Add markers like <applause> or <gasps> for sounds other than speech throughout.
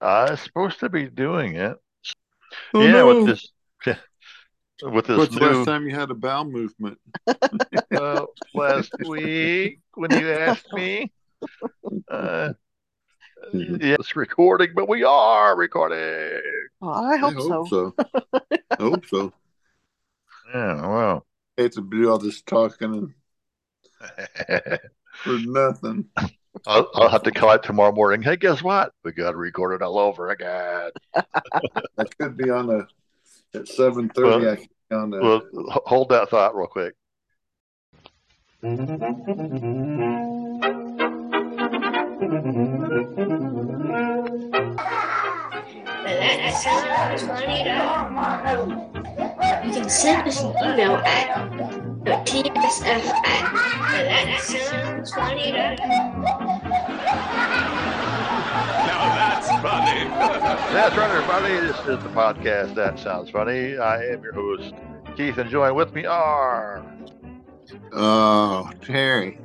I'm supposed to be doing it. Oh, yeah, no. with this <laughs> with this What's the new last time you had a bowel movement? <laughs> uh, last week when you asked me. Uh, yeah, it's recording, but we are recording. Oh, I hope, I so. hope so. <laughs> I hope so. Yeah, well. Hate to do all this talking and for nothing. I'll, I'll have to call it tomorrow morning. Hey, guess what? We got to record it all over again. <laughs> I could be on a at seven thirty. Well- I could be on a, Well, hold that thought real quick. That sounds funny. You can send us an email at tsf at that sounds funny. Now that's funny. <laughs> That's right, everybody. This is the podcast. That sounds funny. I am your host, Keith, and join with me are oh Terry.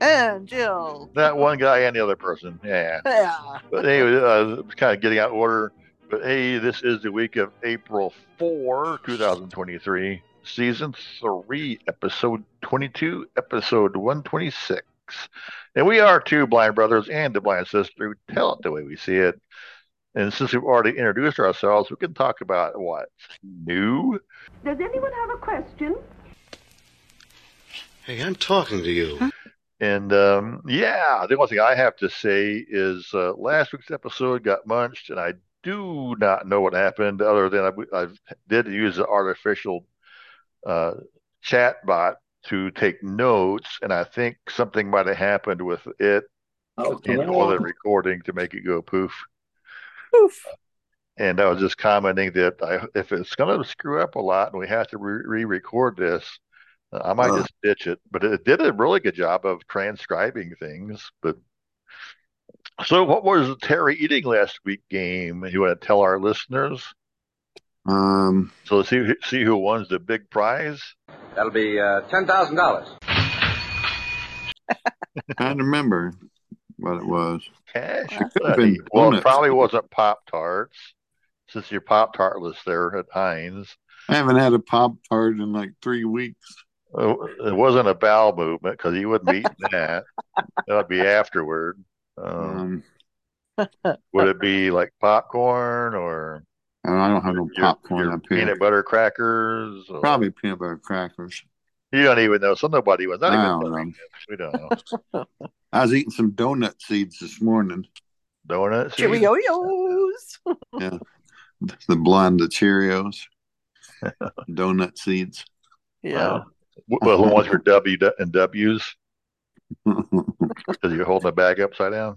And Jill. that one guy and the other person. Yeah. Yeah. But anyway, uh, it's kind of getting out of order. But hey, this is the week of April 4, 2023, season 3, episode 22, episode 126. And we are two blind brothers and the blind sister who tell it the way we see it. And since we've already introduced ourselves, we can talk about what's new. Does anyone have a question? Hey, I'm talking to you. And um, yeah, the only thing I have to say is uh, last week's episode got munched, and I do not know what happened other than I, I did use the artificial uh, chat bot to take notes, and I think something might have happened with it Oh, in all the recording to make it go poof. Poof. And I was just commenting that I, if it's going to screw up a lot and we have to re record this, I might Uh. just ditch it. But it did a really good job of transcribing things. But so, what was Terry eating last week game? You want to tell our listeners? Um, So let's see who- see who wins the big prize. That'll be uh, ten thousand dollars. <laughs> trying to remember what it was. Cash Well, been money? Well, it probably wasn't Pop Tarts, since your Pop Tart was there at Hines. I haven't had a pop tart in like three weeks. Uh, It wasn't a bowel movement because you wouldn't be eating that. <laughs> That would be afterward. Um, Um, would it be like popcorn or and I don't have no your, popcorn your up here. peanut butter crackers? Or, Probably peanut butter crackers. You don't even know. So nobody was. Not I even don't know. did. We don't know. <laughs> I was eating some donut seeds this morning. Donuts. Cheerios. <laughs> Yeah, the blonde, the Cheerios, <laughs> donut seeds. Yeah. Well, the ones for W and W's because you're holding a bag upside down.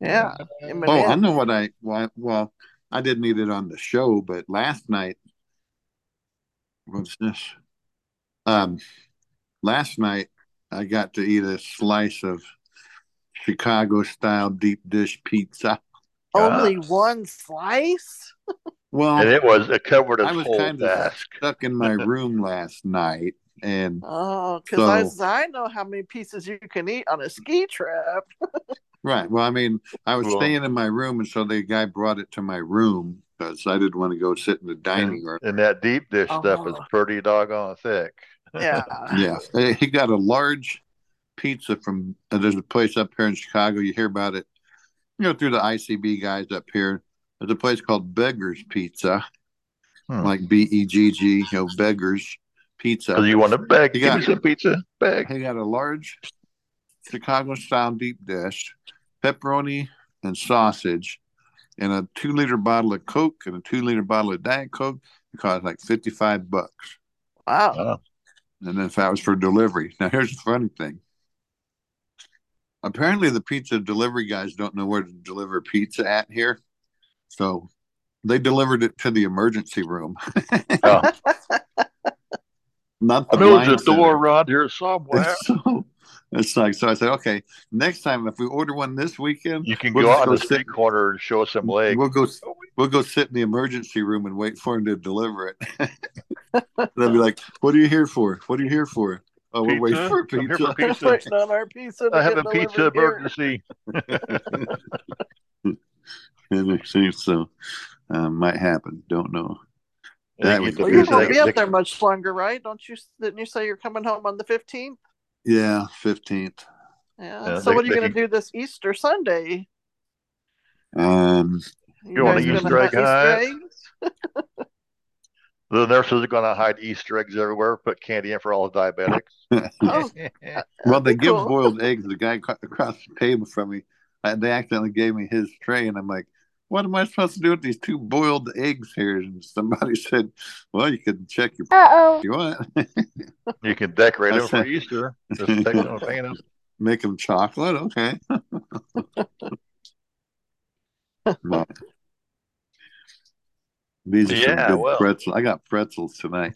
Yeah. Oh, I know what I well, well, I didn't eat it on the show, but last night what's this? Um last night I got to eat a slice of Chicago style deep dish pizza. Only one slice? <laughs> Well, And it was it covered I was whole kind of stuck in my room last night and Oh, because So- I, I know how many pieces you can eat on a ski trip. <laughs> right. Well, I mean, I was Well- staying in my room and so the guy brought it to my room because I didn't want to go sit in the dining room. And that deep dish stuff is Oh. pretty doggone thick. Yeah. <laughs> Yeah, he got a large pizza from. Uh, there's a place up here in Chicago. You hear about it, you know, through the ICB guys up here. There's a place called Beggars Pizza, Hmm. like B E G G, you know, Beggars Pizza. Because you want to beg, You give got- me some pizza, beg. He got a large Chicago style deep dish, pepperoni and sausage, and a two liter bottle of Coke and a two liter bottle of Diet Coke. It cost like fifty five bucks. Wow. And then if that was for delivery. Now here's the funny thing. Apparently the pizza delivery guys don't know where to deliver pizza at here. So they delivered it to the emergency room. <laughs> oh. Not the I know blind there's a door center. around here somewhere. <laughs> So it's like so I said, okay, next time if we order one this weekend, You can We'll go out in go the street corner and show some leg. we'll go we'll go sit in the emergency room and wait for him to deliver it. <laughs> They'll be like, What are you here for? What are you here for? Oh, we're waiting Pizza? for I'm here pizza. for pizza. Waiting on our pizza. to I have get a pizza delivered here. emergency. <laughs> so uh, might happen. Don't know. And That you would get Well, to you're be gonna be up there much longer, right? Don't you? Didn't you say you're coming home on the fifteenth? Yeah, fifteenth. Yeah. Yeah, so what are you gonna do this Easter Sunday? Um, You want guys an gonna Easter egg hunt hunt? Eggs? <laughs> The nurses are going to hide Easter eggs everywhere, put candy in for all the diabetics. <laughs> Oh, <laughs> well, they give cool. boiled eggs. The guy across the table from me, uh, they accidentally gave me his tray, and I'm like, "What am I supposed to do with these two boiled eggs here?" And somebody <laughs> said, "Well, you can check your Uh-oh. if <laughs> you want, you can decorate them for Easter. Just take them and paint them. <laughs> make them chocolate." Okay. But these are Yeah, some good well. pretzels. I got pretzels tonight.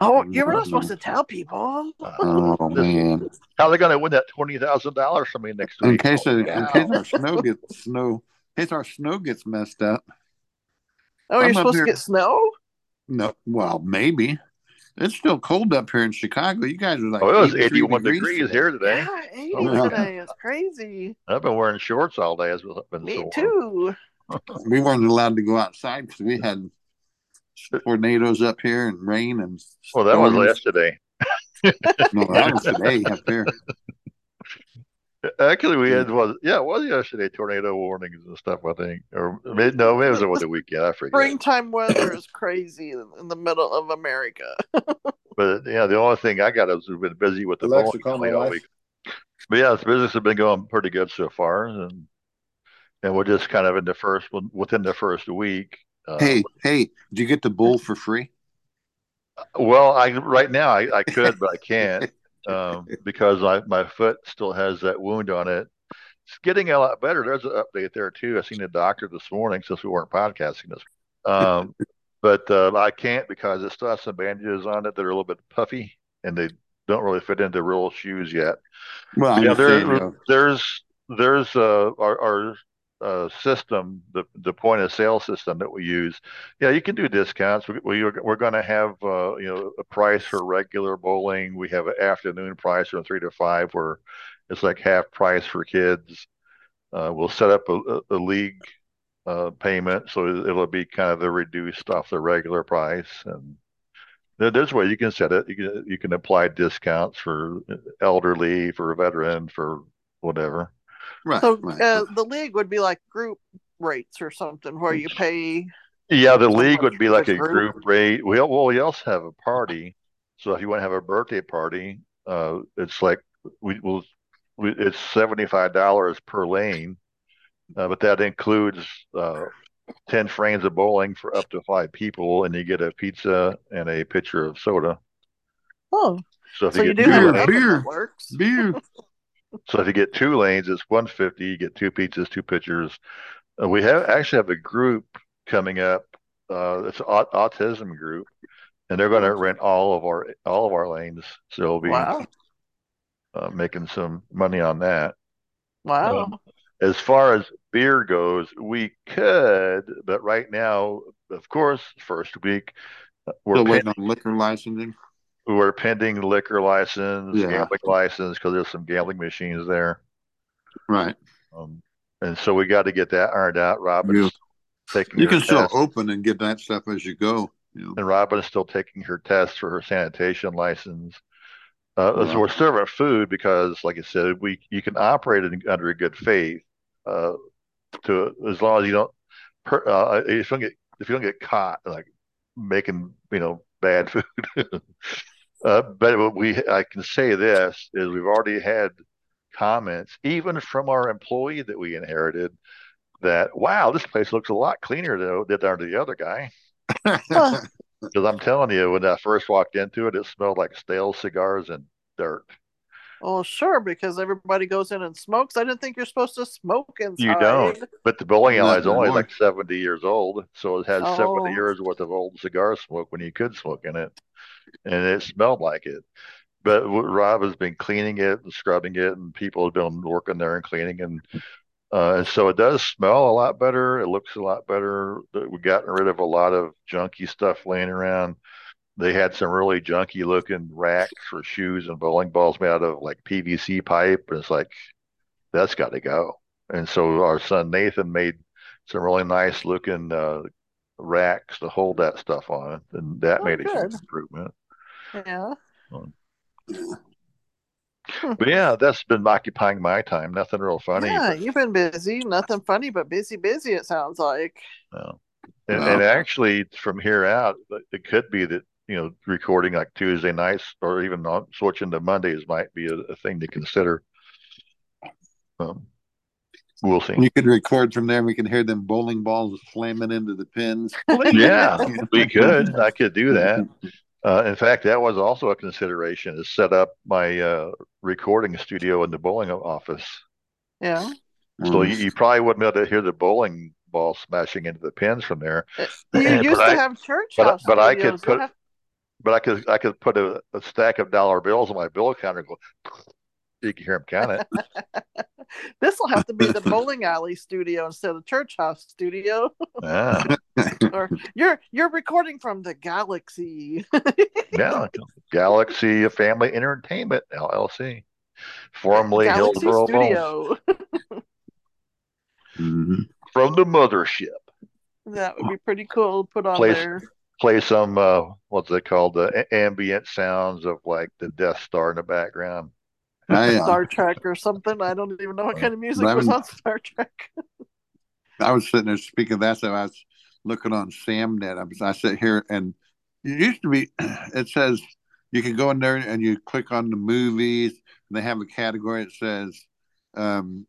Oh, you were not supposed to tell people. Oh man! How are they going to win that twenty thousand dollars from me next week? In week? case Oh, of, in case our snow gets snow, in case our snow gets messed up. Oh, you're I'm up supposed here- to get snow? No, well, maybe. It's still cold up here in Chicago. You guys are like oh, it was eighty-one degrees, here today. Yeah, 80 Oh, today. It's crazy. I've been wearing shorts all day. It's been Me so too. <laughs> We weren't allowed to go outside because we had tornadoes up here and rain and. Well, that was yesterday. No, that was today up here. <laughs> Actually, we had was yeah, it was yesterday tornado warnings and stuff. I think, or maybe, no, maybe it was over the weekend. I forget. Springtime weather is crazy in, in the middle of America. <laughs> But yeah, the only thing I got is we've been busy with the Alexa, bowling call my all week. But yeah, the business has been going pretty good so far, and and we're just kind of in the first within the first week. Uh, Hey, hey, did you get the bull for free? well, I right now I, I could, but I can't <laughs> um, because I, my foot still has that wound on it. It's getting a lot better. There's an update there too. I seen the doctor this morning since we weren't podcasting this. Um, <laughs> but uh, I can't because it still has some bandages on it that are a little bit puffy and they don't really fit into real shoes yet. Well, yeah, there, you know, there's there's uh, our, our uh, system, the the point of sale system that we use. Yeah, you can do discounts. We, we we're going to have uh, you know a price for regular bowling. We have an afternoon price from three to five, where it's like half price for kids. Uh, we'll set up a, a, a league uh, payment, so it'll be kind of the reduced off the regular price and. There's a way you can set it. You can you can apply discounts for elderly, for a veteran, for whatever. Right, So right. uh, the league would be like group rates or something where you pay. Yeah, the league would be like a group? group rate. We well, we also have a party. So if you want to have a birthday party, uh, it's like we will. We, it's seventy five dollars per lane, uh, but that includes uh, ten frames of bowling for up to five people, and you get a pizza and a pitcher of soda. Oh, So if so you you get do have beer, beer. that works. Beer. <laughs> so if you get two lanes, it's one fifty. You get two pizzas, two pitchers. Uh, we have actually have a group coming up. Uh, it's an aut- autism group, and they're going to rent all of our all of our lanes. So we'll be Wow. uh, making some money on that. Wow. Um, as far as beer goes, we could, but right now, of course, first week uh, we're Still waiting on liquor licensing. We're pending liquor license, Yeah. gambling license because there's some gambling machines there. Right. Um, and so we got to get that ironed out. Robin's You- taking You can still open and get that stuff as you go. You know. and Robin's still taking her test for her sanitation license. Uh, Wow. So we're serving food because, like I said, we you can operate it under a good faith. Uh, to as long as you don't, per, uh, if you don't get if you don't get caught like making you know bad food. <laughs> uh, but what we I can say this is we've already had comments even from our employee that we inherited that wow this place looks a lot cleaner than than under the other guy. <laughs> Because I'm telling you when I first walked into it it smelled like stale cigars and dirt Well, sure, because everybody goes in and smokes. I didn't think you're supposed to smoke inside. You don't. but the bowling alley is only like 70 years old so it has Oh. 70 years worth of old cigar smoke when you could smoke in it and it smelled like it but Rob has been cleaning it and scrubbing it, and people have been working there and cleaning, and uh, and so it does smell a lot better. It looks a lot better. We've gotten rid of a lot of junky stuff laying around. They had some really junky looking racks for shoes and bowling balls made out of like PVC pipe, and it's like that's got to go. And so our son Nathan made some really nice looking uh, racks to hold that stuff on, and that Oh, made a huge improvement. Yeah. But yeah, that's been occupying my time. Nothing real funny. Yeah, but, you've been busy. Nothing funny, but busy, busy. It sounds like. no. And, Wow. and actually, from here out, it could be that you know recording like Tuesday nights or even on switching to Mondays might be a, a thing to consider. Um, we'll see. You could record from there. We can hear them bowling balls slamming into the pins. Yeah, we <laughs> could. I could do that. <laughs> Uh, in fact, that was also a consideration to set up my uh, recording studio in the bowling office. Yeah. So you, you probably wouldn't be able to hear the bowling ball smashing into the pins from there. You <clears throat> But used I- to have church but- but I could put- have- But I could I could put a, a stack of dollar bills on my bill counter and go. You can hear him count it. This will have to be the bowling alley studio instead of church house studio. Yeah, <laughs> or you're you're recording from the galaxy. <laughs> yeah. Galaxy Family Entertainment LLC, formerly Galaxy Hillsborough Malls, Studio. <laughs> Mhm. from the mothership. That would be pretty cool to put on Place- there. Play some uh, what's it called? The a- ambient sounds of like the Death Star in the background. I, uh, Star Trek or something. I don't even know what kind of music But was on Star Trek. I was sitting there speaking of that, so I was looking on SamNet. I was I sit here and it used to be <clears throat> it says you can go in there and you click on the movies and they have a category that says um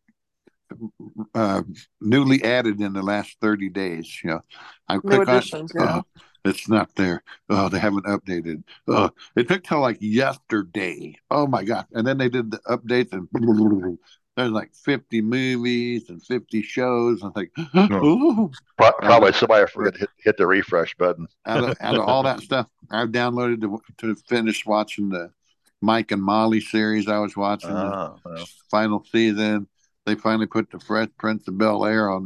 uh, newly added in the last 30 days you know i New click on yeah. oh, it's not there. Oh they haven't updated. Oh it took till like yesterday. Oh my god and then they did the updates and <laughs> there's like 50 movies and 50 shows. I think <gasps> oh Pro- Probably somebody forgot hit, hit the refresh button. <laughs> out of, out of all that stuff I've downloaded to, to finish watching the Mike and Molly series I was watching the Ah, well. final season. They finally put the Fresh Prince of Bel Air on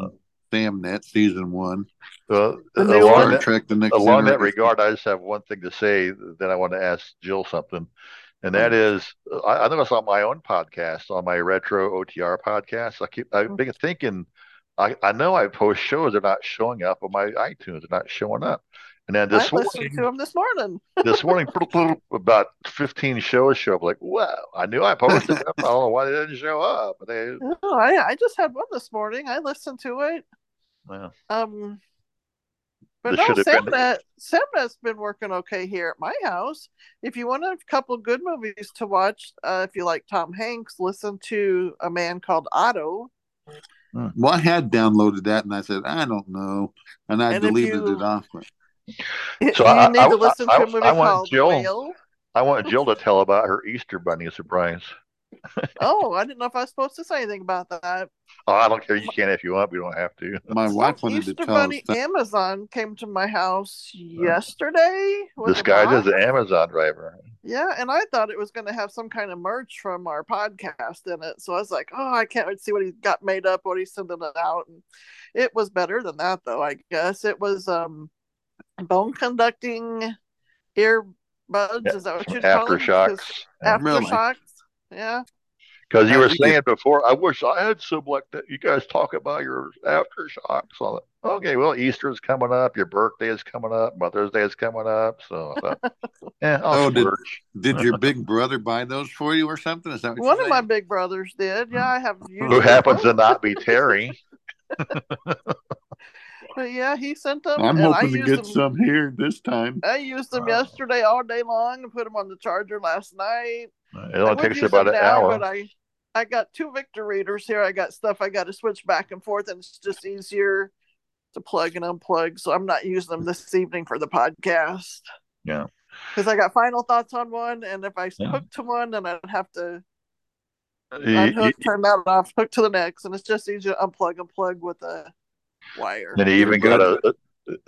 Samnet season one. Well, The along that, Trek: The Next along that regard, I just have one thing to say. Then I want to ask Jill something, and that mm-hmm. is, I, I noticed on my own podcast, on my retro OTR podcast, I keep I've been thinking, I, I know I post shows, they're not showing up on my iTunes, they're not showing up, and then this I listened morning, to him this morning. <laughs> this morning, about fifteen shows show up. Like, wow, I knew I posted <laughs> them. I don't know why they didn't show up. But they, Oh, I I just had one this morning. I listened to it. well, Um, but This no, should have been- Samnet Samnet's been working okay here at my house. If you want a couple good movies to watch, uh, if you like Tom Hanks, listen to a man called Otto. Well, I had downloaded that and I said, I don't know. And I And deleted you- it off. So you I- need I- to listen I- to a movie I want called Jill. Whale. I want Jill to tell about her Easter bunny surprise. Oh, I didn't know if I was supposed to say anything about that. Oh, I don't care. You can if you want. We don't have to. <laughs> My wife wanted Easter to tell Bunny us. Amazon came to my house yesterday. with This guy box. is an Amazon driver. Yeah, and I thought it was going to have some kind of merch from our podcast in it. So I was like, oh, I can't wait to see what he got made up, what he's sending it out. And it was better than that, though, I guess. It was um, bone conducting earbuds. Is that what you call them? AfterShokz. Really? AfterShokz. Yeah. Because you were saying before, I wish I had some like that. You guys talk about your AfterShokz on it. Okay, well, Easter's coming up. Your birthday is coming up. Mother's Day is coming up. So I uh, thought, <laughs> yeah, I'll Oh, did- <laughs> Did your big brother buy those for you or something? Is that what One of my big brothers did. Yeah, I have used Who happens to not be Terry? <laughs> But yeah, he sent them. I'm and I hoping to get them. some here this time. I used them Wow. yesterday all day long and put them on the charger last night. It I only takes use about an now, hour. But I, I got two Victor readers here. I got stuff I got to switch back and forth, and it's just easier to plug and unplug. So I'm not using them this evening for the podcast. Yeah. Because I got final thoughts on one, and if I Yeah. hook to one, then I'd have to You- you- unhook, turn that off, hook to the next, and it's just easier to unplug and plug with a wire. Then he even got a, a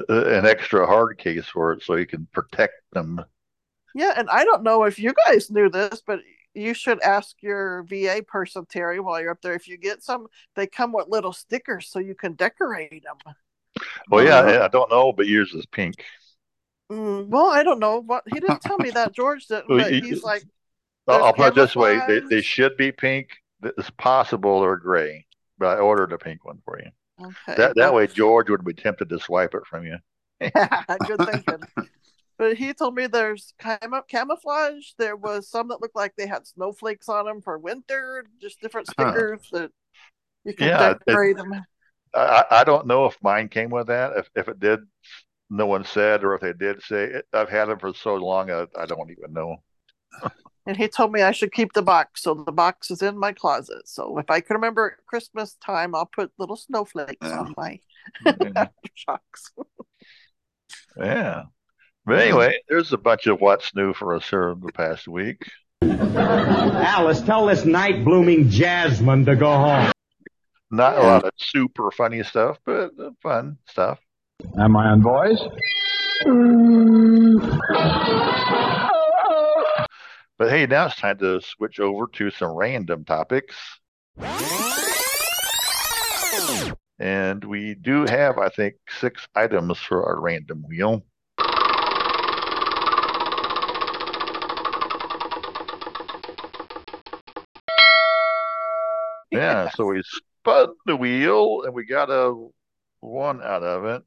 an extra hard case for it, so he can protect them. Yeah, and I don't know if you guys knew this, but you should ask your VA person, Terry, while you're up there. If you get some, they come with little stickers so you can decorate them. Well, yeah, Uh-huh. I don't know, but yours is pink. Mm, well, I don't know what he didn't tell me <laughs> that George didn't, but he's like, I'll, put it this way: they, they should be pink. It's possible they're gray, but I ordered a pink one for you. Okay. That that way George would be tempted to swipe it from you. yeah, <laughs> Good thinking. But he told me there's cam- camouflage. There was some that looked like they had snowflakes on them for winter, just different Huh. stickers that you can Yeah, it- decorate them. I, I I don't know if mine came with that. If if it did, no one said, or if they did say it. I've had them for so long, I, I don't even know. And he told me I should keep the box. So the box is in my closet. So if I can remember at Christmas time, I'll put little snowflakes Yeah. on my <laughs> Yeah. shocks. yeah. But anyway, there's a bunch of what's new for us here in the past week. Alice, tell this night blooming Jasmine to go home. Not a lot of super funny stuff, but fun stuff. Am I on voice? Mm. But hey, now it's time to switch over to some random topics. And we do have, I think, six items for our random wheel. Yeah, so we spun the wheel and we got a one out of it.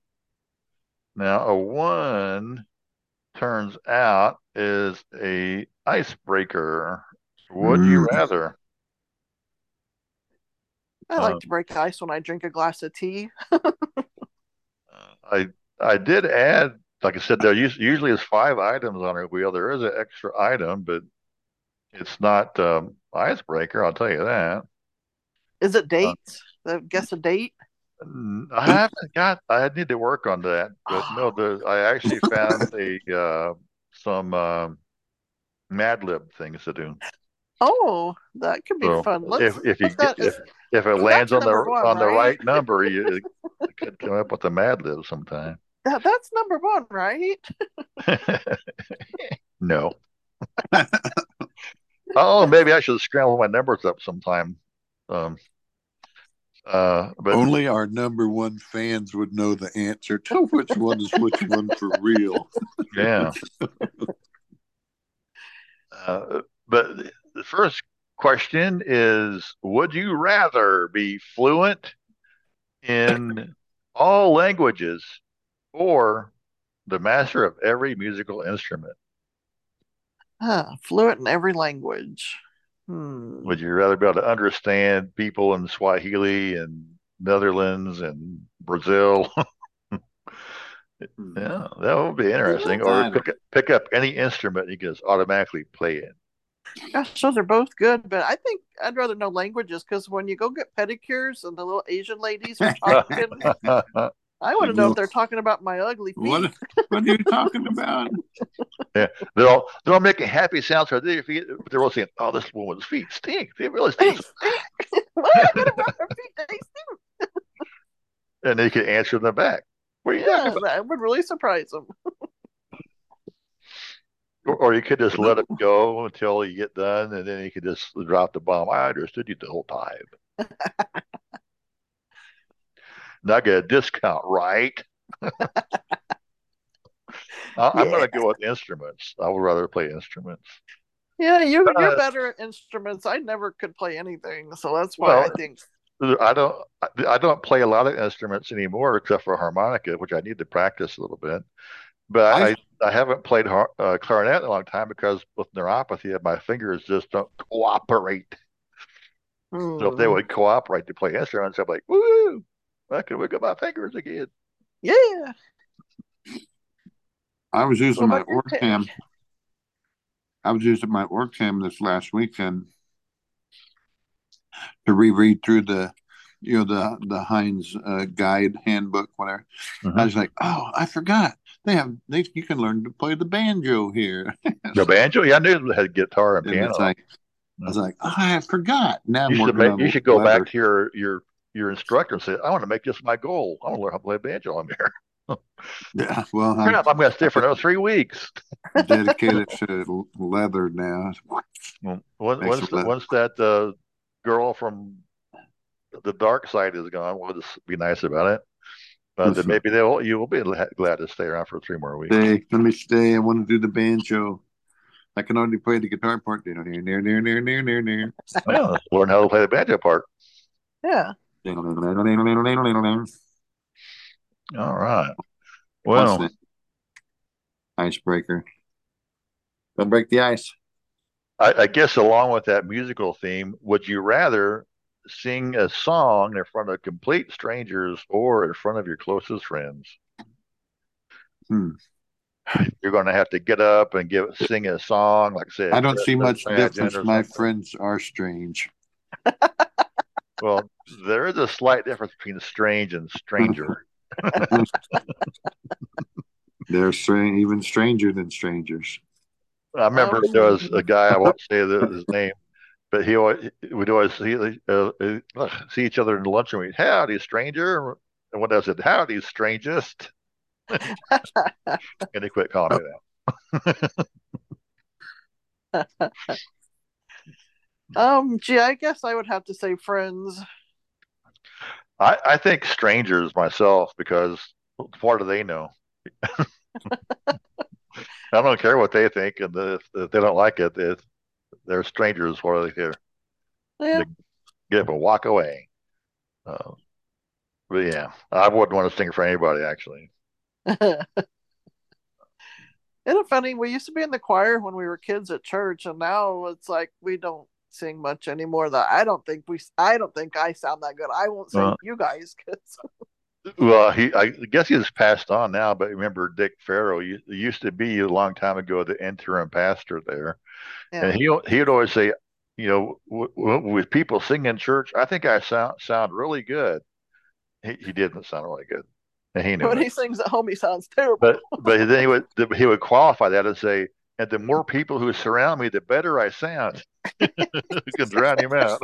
Now, a one turns out is a icebreaker. Would you Mm. rather? I like Uh, to break ice when I drink a glass of tea. I I did add, like I said, there usually is five items on our wheel. There is an extra item, but it's not um, icebreaker. I'll tell you that. Is it dates? Uh, guess a date? N- I haven't got. I need to work on that, but no, the I actually found <laughs> a uh, some um, Mad Lib things to do. Oh, that could be So fun. Let's, if if you get if if it lands on the one, on the right? right <laughs> number, you could come up with a Mad Lib sometime. that- that's number one, right? <laughs> No. Oh, maybe I should scramble my numbers up sometime. Um, uh, but Only our number one fans would know the answer to which one is which one for real. yeah. Uh, but the first question is: Would you rather be fluent in all languages or the master of every musical instrument? Huh, fluent in every language. Hmm. Would you rather be able to understand people in Swahili and Netherlands and Brazil? <laughs> Yeah, that would be interesting. Or pick, up- pick up any instrument you can just automatically play it. Gosh, those are both good, but I think I'd rather know languages because when you go get pedicures and the little Asian ladies are <laughs> talking, I want to know if they're talking about my ugly feet. What, what are you talking about? <laughs> yeah, they're all they're all making happy sounds for their feet. but They're all saying, "Oh, this woman's feet stink. They really stink." <laughs> what about her feet? They stink. and they can answer them back. What are you Yeah, talking about? that would really surprise them. <laughs> Or, or you could just let it go until you get done, and then you could just drop the bomb. I understood you the whole time. Now I get a discount, right? <laughs> I, I'm going to go with instruments. I would rather play instruments. Yeah, you, Uh, you're better at instruments. I never could play anything, so that's why Well, I think. I don't. I- don't play a lot of instruments anymore, except for harmonica, which I need to practice a little bit. But I, I haven't played har- uh, clarinet in a long time because with neuropathy, my fingers just don't cooperate. So if they Hmm. would cooperate to play instruments, I'm like, woo! I can wiggle my fingers again. Yeah. I was using my about your work pick? cam. I was using my work cam this last weekend to reread through the, you know, the the Hines uh, guide handbook, whatever. Mhm. I was like, oh, I forgot they have they you can learn to play the banjo here. <laughs> The banjo, yeah, I knew it had guitar and And piano. it's like I was like, oh, I forgot. Now I'm you should working make, you should go leather. back to your your your instructor and say, I want to make this my goal. I want to learn how to play banjo on here. <laughs> Yeah, well, I'm Crap, I'm going to stay for another three weeks. <laughs> dedicated to leather now. Well, Once, Makes once, it once that uh, girl from the dark side is gone, we'll just be nice about it. But then maybe they'll you will be glad to stay around for three more weeks. Stay, let me stay. I want to do the banjo. I can only play the guitar part. Near, near, near, near, near, near, near. Well, learn how to play the banjo part. Yeah. All right. Well. Icebreaker. Don't break the ice. I, I guess along with that musical theme, would you rather sing a song in front of complete strangers or in front of your closest friends? Hmm. You're going to have to get up and give sing a song, like say, a I don't see much difference. My friends are strange. <laughs> Well, there is a slight difference between strange and stranger. They're strange, even stranger than strangers. I remember Oh. there was a guy I won't say the, his name, but he always we'd always see uh, uh, see each other in the lunchroom. We'd, Howdy, stranger, and when I said howdy, strangest, and he quit calling me that. <laughs> Um, gee, I guess I would have to say friends. I, I think strangers myself because what do they know? <laughs> I don't care what they think, and if, if they don't like it, it they're strangers. What do they care? Yeah. Get up and walk away. Uh, but yeah, I wouldn't want to sing for anybody actually. <laughs> Isn't it funny? We used to be in the choir when we were kids at church, and now it's like we don't sing much anymore. That I don't think we, I don't think I sound that good. I won't say Well- you guys, 'cause- <laughs> Well, he I guess he's passed on now, but remember Dick Farrow used to be a long time ago the interim pastor there, yeah. and he he would always say, you know, w- w- with people singing in church, I think I sound sound really good. He he didn't sound really good, and he knew when it. he sings at home, he sounds terrible. But but then he would he would qualify that and say, and the more people who surround me, the better I sound. <laughs> you can drown him out.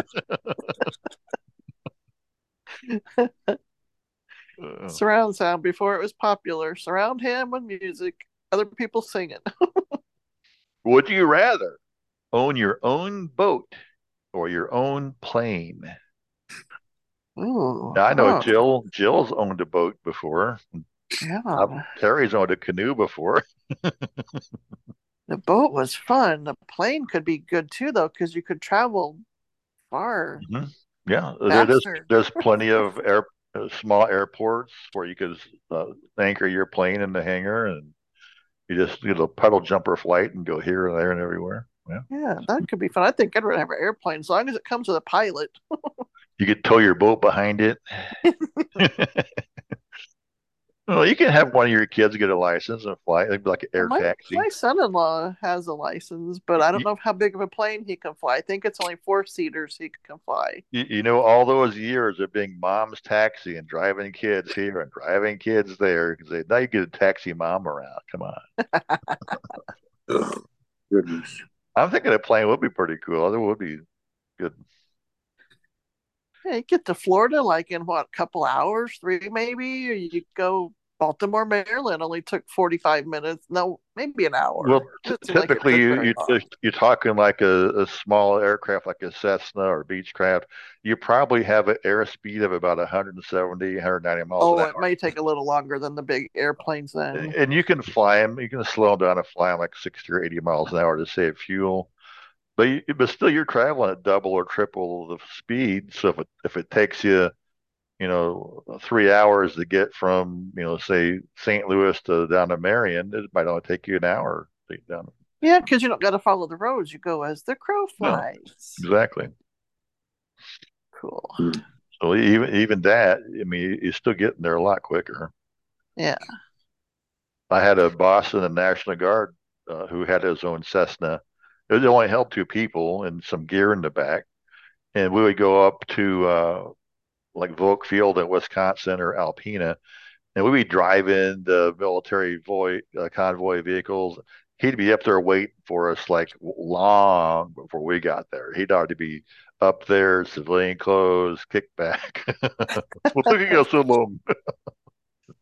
<laughs> Surround sound before it was popular. Surround him with music, other people singing. <laughs> Would you rather own your own boat or your own plane? Ooh, Now, I know oh, Jill. Jill's owned a boat before. Yeah, Terry's owned a canoe before. The boat was fun. The plane could be good too, though, because you could travel far. Yeah, there- there's there's plenty <laughs> of air uh, small airports where you could uh, anchor your plane in the hangar and you just get a pedal jumper flight and go here and there and everywhere. Yeah, Yeah, that could be fun. I think I'd rather have an airplane as long as it comes with a pilot. <laughs> you could tow your boat behind it. <laughs> well, you can have one of your kids get a license and fly. It'd be like an air my, taxi. my son-in-law has a license, but I don't You- know how big of a plane he can fly. I think it's only four seaters he can fly. You, you know, all those years of being mom's taxi and driving kids here and driving kids there, because now you get a taxi mom around. Come on. <laughs> <laughs> Goodness. I'm thinking a plane would be pretty cool. It would be good. Yeah, you get to Florida like in what, a couple hours, three maybe, or you go Baltimore, Maryland only took 45 minutes. No, maybe an hour. Well, t- like typically you, you, you're talking like a, a small aircraft like a Cessna or Beechcraft. You probably have an airspeed of about 170, 190 miles Oh, it may take a little longer than the big airplanes then. And you can fly them. You can slow them down and fly them like 60 or 80 miles an hour to save fuel. But you, but still, you're traveling at double or triple the speed. So if it if it takes you, you know, three hours to get from you know, say St. Louis to down to Marion, it might only take you an hour to get down. Yeah, because you don't got to follow the roads. You go as the crow No. flies. Exactly. Cool. So even even that, I mean, you're still getting there a lot quicker. Yeah. I had a boss in the National Guard uh, who had his own Cessna. It only held two people and some gear in the back, and we would go up to uh, like Volk Field in Wisconsin or Alpena, and we'd be driving the military voy, uh, convoy vehicles. He'd be up there waiting for us like long before we got there. He'd already be up there, civilian clothes, kickback, well, <laughs> look at you so long.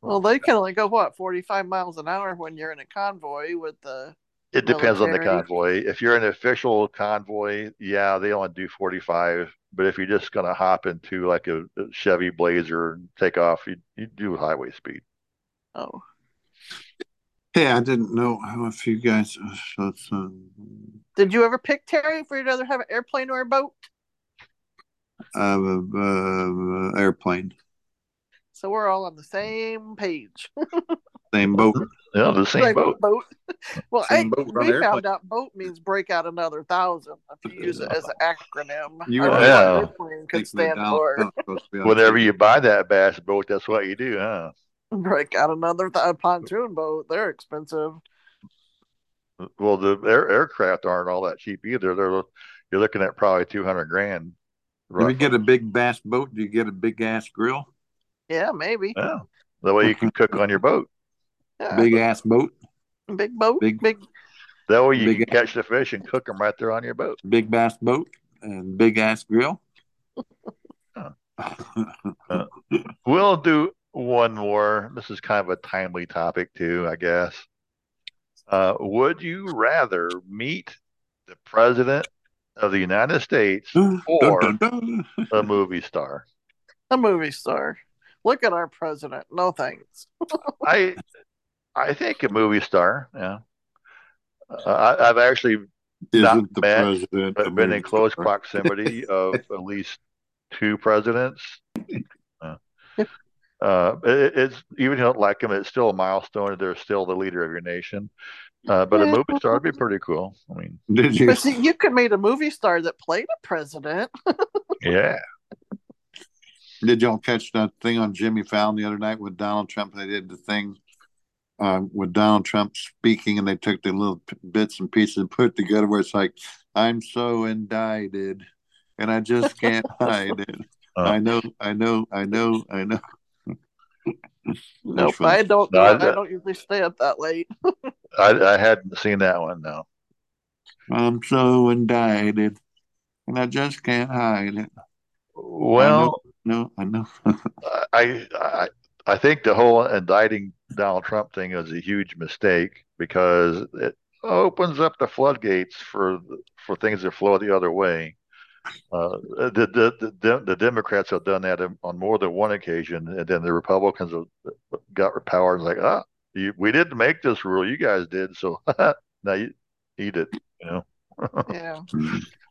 Well, they can only go what 45 miles an hour when you're in a convoy with the. It depends on the convoy. If you're an official convoy, yeah, they only do 45. But if you're just going to hop into like a, a Chevy Blazer and take off, you you do highway speed. Oh, Hey, I didn't know how if you guys. uh, So um, did you ever pick Terry if you'd rather have an airplane or a boat? uh, uh, airplane. So we're all on the same page. <laughs> Same boat. Yeah, the same boat. <laughs> Well, Same hey, boat on we airplane. found out boat means break out another thousand if you use it as an acronym. You I were don't right. know what Yeah. could stand Donald for. Trump's supposed to be on Whenever you buy that bass boat, that's what you do, huh? Break out another th- pontoon boat. They're expensive. Well, the air, aircraft aren't all that cheap either. They're you're looking at probably two hundred grand. If you get a big bass boat, do you get a big ass grill? Yeah, maybe. Yeah, that way you can cook on your boat. Yeah. Big ass boat, Big boat. big- Big. That way you Big- can catch the fish and cook them right there on your boat. big bass boat, and big ass grill. <laughs> We'll do one more. This is kind of a timely topic too, I guess. Uh, would you rather meet the president of the United States or Dun, dun, dun. a movie star? A movie star. Look at our president. No thanks. I I think a movie star. Yeah, uh, I, I've actually Not Isn't the bad, president? but been in close star? proximity of <laughs> at least two presidents. Uh, uh, it, it's even if you don't like him, it's still a milestone. They're still the leader of your nation. Uh, but a movie star would be pretty cool. I mean, Did you? But see, you could meet a movie star that played a president. <laughs> yeah, Did y'all catch that thing on Jimmy Fallon the other night with Donald Trump? They did the thing uh, with Donald Trump speaking, and they took the little bits and pieces and put it together where it's like, "I'm so indicted, and I just can't <laughs> hide it. Uh. I know, I know, I know, I know." Nope. I don't. No, I, I- don't usually stay up that late. <laughs> I, I hadn't seen that one. No, I'm so indicted, and I just can't hide it. well, No, I know. <laughs> I I I think the whole indicting Donald Trump thing is a huge mistake because it opens up the floodgates for for things to flow the other way. Uh, the, the the the Democrats have done that on more than one occasion, and then the Republicans have got power and like, ah, you, we didn't make this rule, you guys did, so <laughs> now you eat it, you know. <laughs> Yeah. <laughs>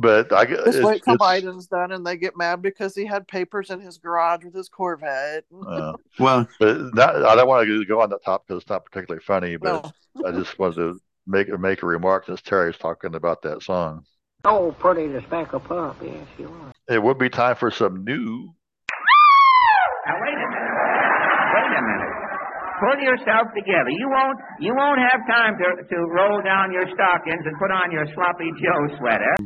But I guess Just it's, wait till Biden's done and they get mad because he had papers in his garage with his Corvette. <laughs> uh, well, but not, I don't want to go on the top because it's not particularly funny, but no. I just wanted to make make a remark since Terry's talking about that song. Oh, pretty to speck a pup. Yes, you are. It would be time for some new. Now wait a minute. Wait a minute. Pull yourself together. You won't. You won't have time to to roll down your stockings and put on your sloppy Joe sweater.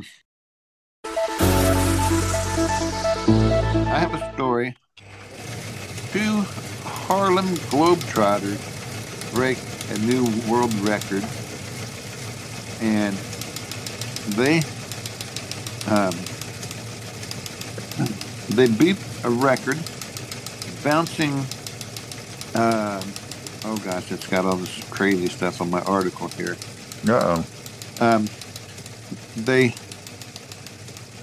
I have a story. Two Harlem Globetrotters break a new world record, and they um, they beat a record bouncing. Um, oh gosh, it's got all this crazy stuff on my article here. Uh oh. Um, they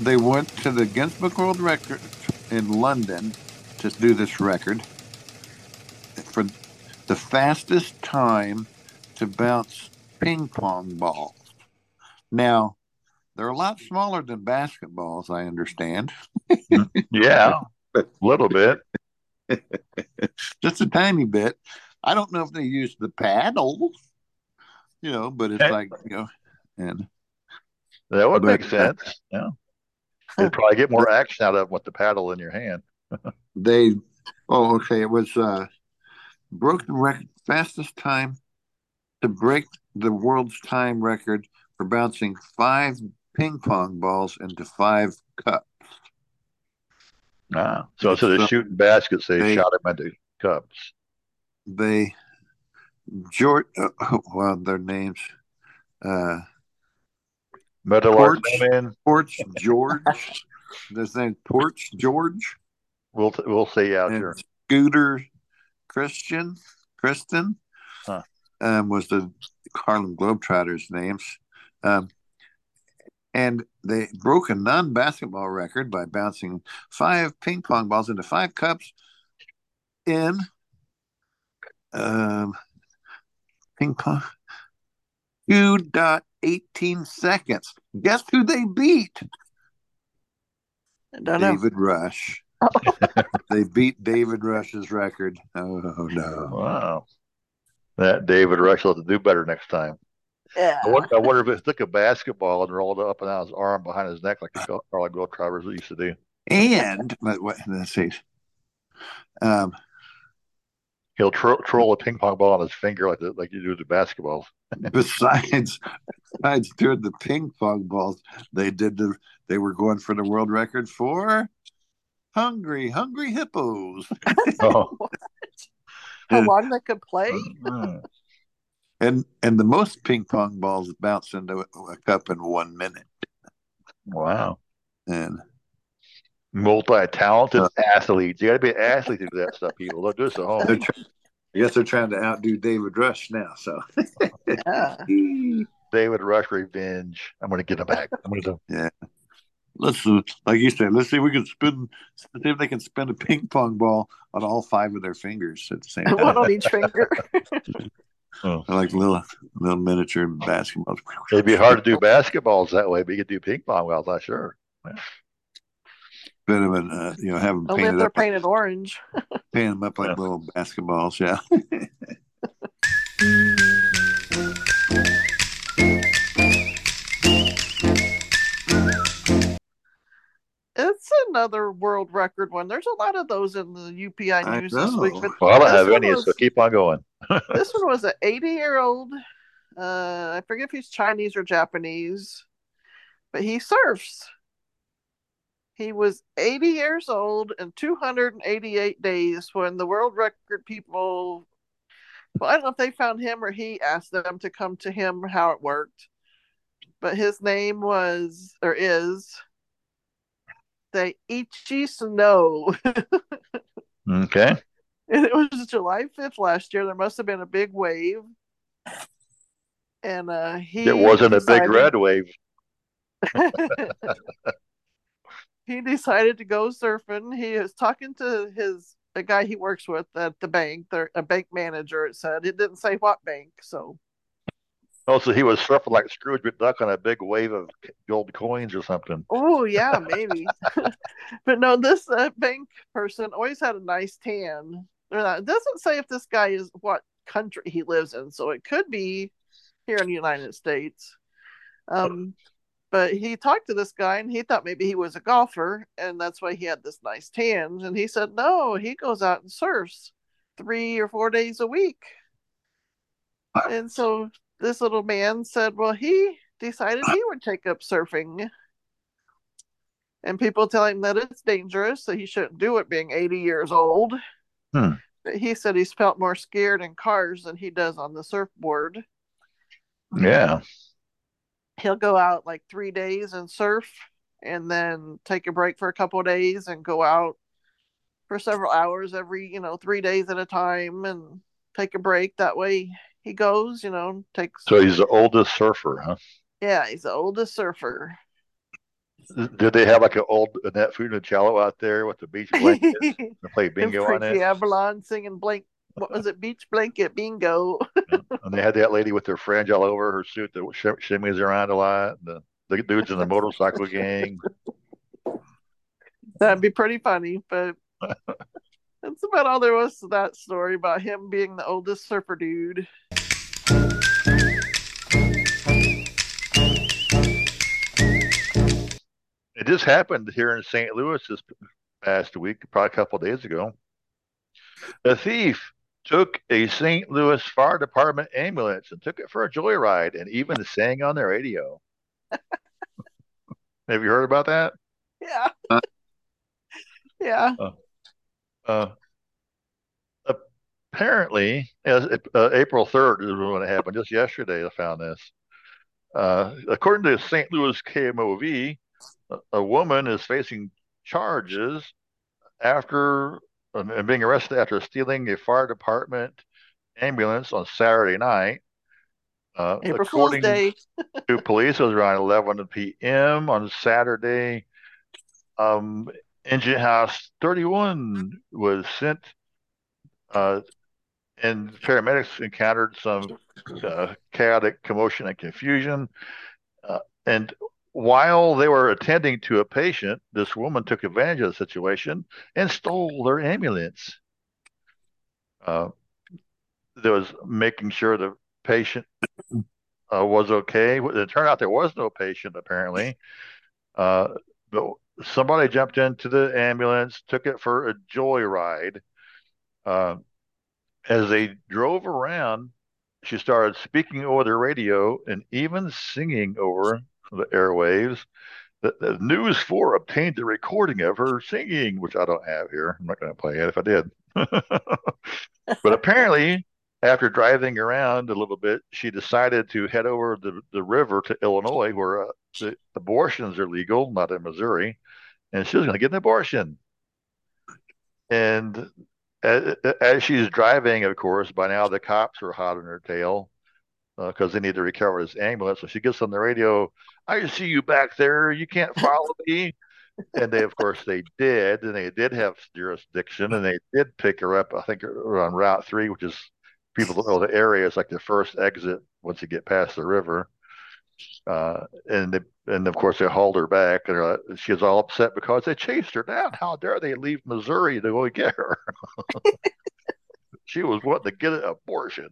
they went to the Guinness Book World Record in London to do this record for the fastest time to bounce ping pong balls. Now, they're a lot smaller than basketballs, I understand. <laughs> Yeah, a little bit. <laughs> Just a tiny bit. I don't know if they use the paddle, you know, but it's Okay. like, you know, and That would But- make sense. Yeah. You'd probably get more action out of it with the paddle in your hand. <laughs> they oh okay it was uh broke the record fastest time to break the world's time record for bouncing five ping pong balls into five cups Ah, so instead So of shooting baskets, they, they- shot them into cups. they george uh, <laughs> well their names uh Meadowlark Lemon, torch george? His name Porch george? We'll we'll see out and here. scooter christian kristen? Huh. um, was the harlem globetrotters names. Um, and they broke a non-basketball record by bouncing five ping pong balls into five cups in um, ping pong 2.18 seconds guess who they beat I don't know. David Rush. <laughs> they beat David Rush's record. Oh no! Wow. That David Rush will have to do better next time. Yeah. I wonder, I wonder if he took a basketball and rolled it up and down his arm behind his neck like the Carly Bill Travers used to do. And but what, let's see. Um, He'll tro- troll a ping pong ball on his finger like the, like you do with the basketballs. <laughs> besides, besides doing the ping pong balls, they did the. They were going for the world record for hungry, hungry hippos, <laughs> Oh. How long they could play? Hmm. and and the most ping pong balls bounce into a, a cup in one minute. Wow. And Multi-talented athletes. You got to be an athlete to do that stuff, people. Don't do this at they're home. try- I guess they're trying to outdo David Rush now. So Yeah. <laughs> David Rush revenge. I'm going to get him back. <laughs> I'm going to. Yeah. let's uh, like you said, let's see if we can spin. See if they can spin a ping pong ball on all five of their fingers at the same <laughs> One time, on each finger. Oh, like little little miniature basketballs. It'd be hard to do basketballs that way, but you could do ping pong balls, I'm sure. Bit of an, uh, you know, have them Only if painted they're up, like, painted orange. <laughs> paint them up like Yeah. little basketballs. Yeah. <laughs> It's another world record one. There's a lot of those in the UPI I news this week. But Well, I don't have any, was- so keep on going. <laughs> this one was an 80 year old. Uh, I forget if he's Chinese or Japanese, but he surfs. He was 80 years old and 288 days when the world record people. Well, I don't know if they found him or he asked them to come to him how it worked. But his name was or is the Ichi Snow. Okay. <laughs> And it was July 5th last year. There must have been a big wave. And uh he It wasn't a big red wave. <laughs> <laughs> he decided to go surfing. He is talking to his a guy he works with at the bank, They're, a bank manager. It said it didn't say what bank, so Also, he was surfing like Scrooge McDuck on a big wave of gold coins or something. oh yeah, <laughs> maybe. <laughs> but no, this uh, bank person always had a nice tan. It doesn't say if this guy is what country he lives in, so it could be here in the United States. Um, but he talked to this guy and he thought maybe he was a golfer and that's why he had this nice tan. And he said, no, he goes out and surfs three or four days a week. And so this little man said, well, he decided he would take up surfing. And people tell him that it's dangerous, so he shouldn't do it being 80 years old. Hmm. But he said he's felt more scared in cars than he does on the surfboard. Yeah. He'll go out like three days and surf and then take a break for a couple of days and go out for several hours every you know three days at a time and take a break that way he goes you know takes So he's the oldest surfer, huh? yeah he's the oldest surfer Did they have like an old Annette Funicello out there with the beach <laughs> blankets and play <laughs> bingo on it? Avalon singing blank what was it beach blanket bingo And they had that lady with her fringe all over her suit that sh- shimmies around a lot. The, the dudes in the motorcycle gang. that'd be pretty funny but <laughs> that's about all there was to that story about him being the oldest surfer dude It just happened here in St. Louis this past week, probably a couple of days ago. A thief took a St. Louis Fire Department ambulance and took it for a joyride and even <laughs> sang on the radio. Have you heard about that? yeah Uh. yeah Uh, apparently, yes, uh, April 3rd is when it happened. Just yesterday, I found this. Uh, according to St. Louis KMOV, a, a woman is facing charges after uh, and being arrested after stealing a fire department ambulance on Saturday night. Uh, according <laughs> to police, it was around 11 p.m. on Saturday. Um, Engine House 31 was sent, uh, and paramedics encountered some uh, chaotic commotion and confusion. Uh, and while they were attending to a patient, this woman took advantage of the situation and stole their ambulance. Uh, there was making sure the patient uh, was okay. It turned out there was no patient apparently, uh, but somebody jumped into the ambulance, took it for a joyride. Uh, as they drove around, she started speaking over the radio and even singing over the airwaves. The, the News 4 obtained the recording of her singing, which I don't have here. I'm not going to play it if I did. <laughs> but apparently, after driving around a little bit, she decided to head over the, the river to Illinois, where uh, the abortions are legal, not in Missouri, and she was going to get an abortion. And as, as, she's driving, of course, by now the cops are hot on her tail because uh, they need to recover this ambulance. So she gets on the radio, I see you back there. You can't follow me. and they, of course, they did, and they did have jurisdiction, and they did pick her up. I think on Route Three, which is people know the area. It's like the first exit once you get past the river. Uh, and they, and of course they hauled her back, and uh, all upset because they chased her down. How dare they leave Missouri to go get her? <laughs> she was wanting to get an abortion.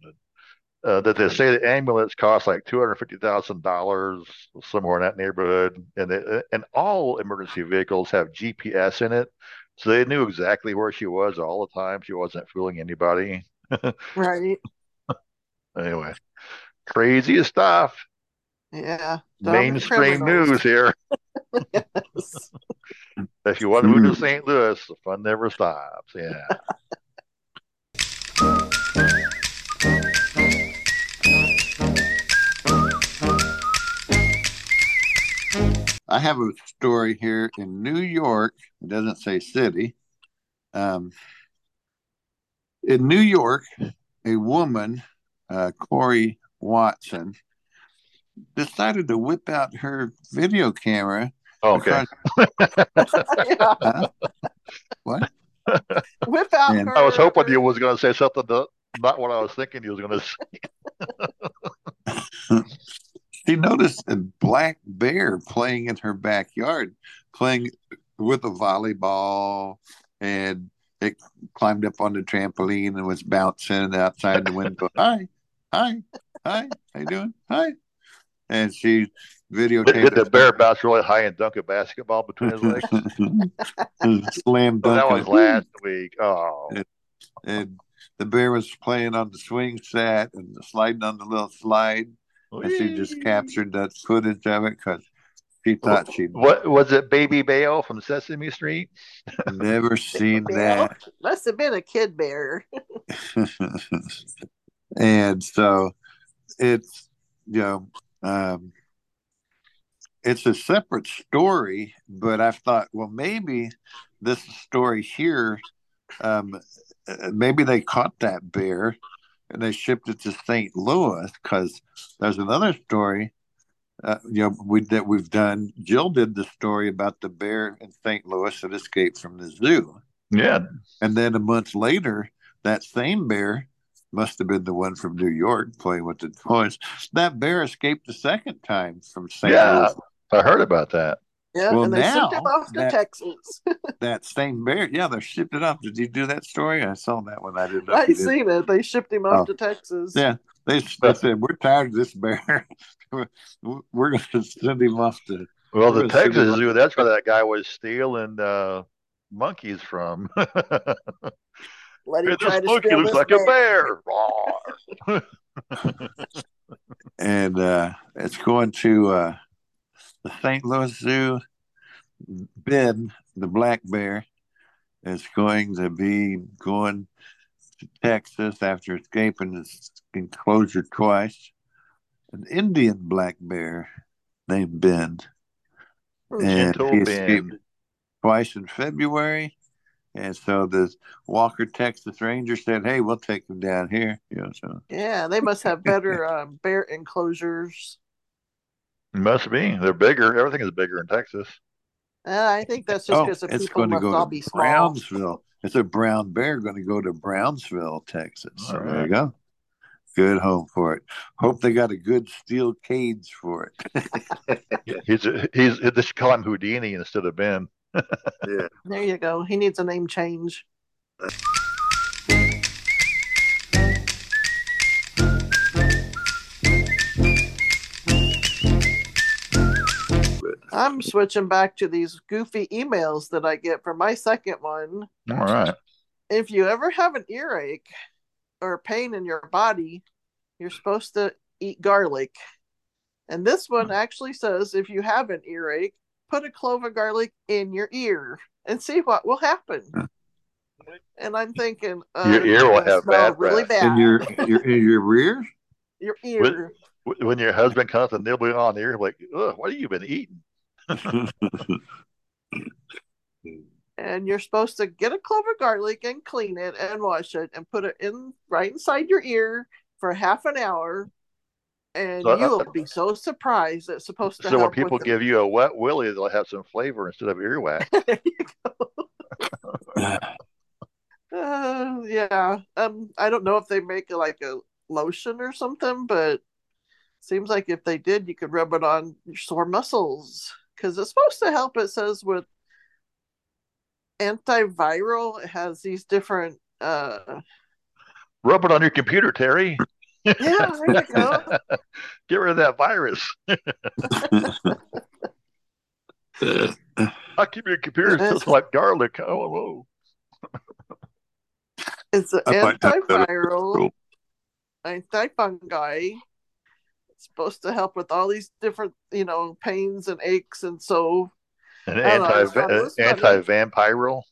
And, uh, that they say the ambulance costs like two hundred fifty thousand dollars somewhere in that neighborhood, and they, and all emergency vehicles have GPS in it, so they knew exactly where she was all the time. She wasn't fooling anybody. <laughs> right. Anyway, crazy stuff. Yeah. Mainstream news here. <laughs> yes. if you want to move to St. Louis, the fun never stops. Yeah. I have a story here in New York. It doesn't say city. Um, in New York, a woman, uh, Corey Watson, decided to whip out her video camera. Okay. <laughs> huh? What? Whip out. And- her, I was hoping you was going to say something that not what I was thinking you was going to say. <laughs> she noticed a black bear playing in her backyard, playing with a volleyball, and it climbed up on the trampoline and was bouncing outside the window. <laughs> hi, hi, hi, how you doing? Hi. And she videotaped Did the bear bounce really high and dunk a basketball between his legs? <laughs> Slam Oh, that dunk. was last week. Oh, and the bear was playing on the swing set and sliding on the little slide. And she just captured that footage of it because she thought she'd What was it, Baby Bale from Sesame Street? never <laughs> seen Bear. that. Must have been a kid bear. <laughs> and so it's you know um, it's a separate story but i've thought well maybe this story here um, uh, maybe they caught that bear and they shipped it to st louis because there's another story uh, you know we that we've done jill did the story about the bear in st louis that escaped from the zoo Yeah, and then a month later, that same bear must have been the one from New York playing with the toys. That bear escaped the second time from St. Yeah. Louis. I heard about that. Yeah, Well, and they shipped now him off to that- Texas. <laughs> That same bear, yeah, they shipped it off. Did you do that story? I saw that one. I didn't know. I you did. seen it. They shipped him off Oh. to Texas. Yeah, they, they said we're tired of this bear. <laughs> we're going to send him off to. Well, the Texas see Zoo, that's where that guy was stealing uh, monkeys from. <laughs> Let him Hey, try this to monkey looks this like a bear. And uh, it's going to uh, the St. Louis Zoo. Ben, the black bear, is going to be going to Texas after escaping his enclosure twice. An Indian black bear named Ben, and he Ben. escaped twice in February. And so the Walker, Texas Ranger said, "Hey, we'll take him down here." You know, so Yeah, they must have better um, <laughs> bear enclosures. Must be. They're bigger. Everything is bigger in Texas. Uh, I think that's just oh, because the it's people going to must go all to be small. Brownsville. It's a brown bear going to go to Brownsville, Texas. So All there you go. good home for it. Hope they got a good steel cage for it. <laughs> He's a, he's they should call him Houdini instead of Ben. yeah. <laughs> There you go. He needs a name change. <laughs> I'm switching back to these goofy emails that I get for my second one. All right. If you ever have an earache or pain in your body, you're supposed to eat garlic. And this one actually says if you have an earache, put a clove of garlic in your ear and see what will happen. And I'm thinking, uh, Your ear will have smell bad really breath. bad. In your <laughs> your in your rear? Your ear. When- When your husband comes and they'll be on the ear, like, Ugh, what have you been eating? <laughs> and you're supposed to get a clove of garlic and clean it and wash it and put it in right inside your ear for half an hour. And So, uh, you'll be so surprised it's supposed to So when people give you a wet willy, they'll have some flavor instead of earwax. <laughs> <laughs> uh, yeah. Um i don't know if they make like a lotion or something but seems like if they did you could rub it on your sore muscles because it's supposed to help it says with antiviral it has these different uh Rub it on your computer, Terry. yeah there you go <laughs> Get rid of that virus. <laughs> I'll keep your computer just like garlic. Oh, whoa. It's an I might have better antiviral, control. antifungi. It's supposed to help with all these different, you know, pains and aches, and so An I don't anti just found anti vampiral.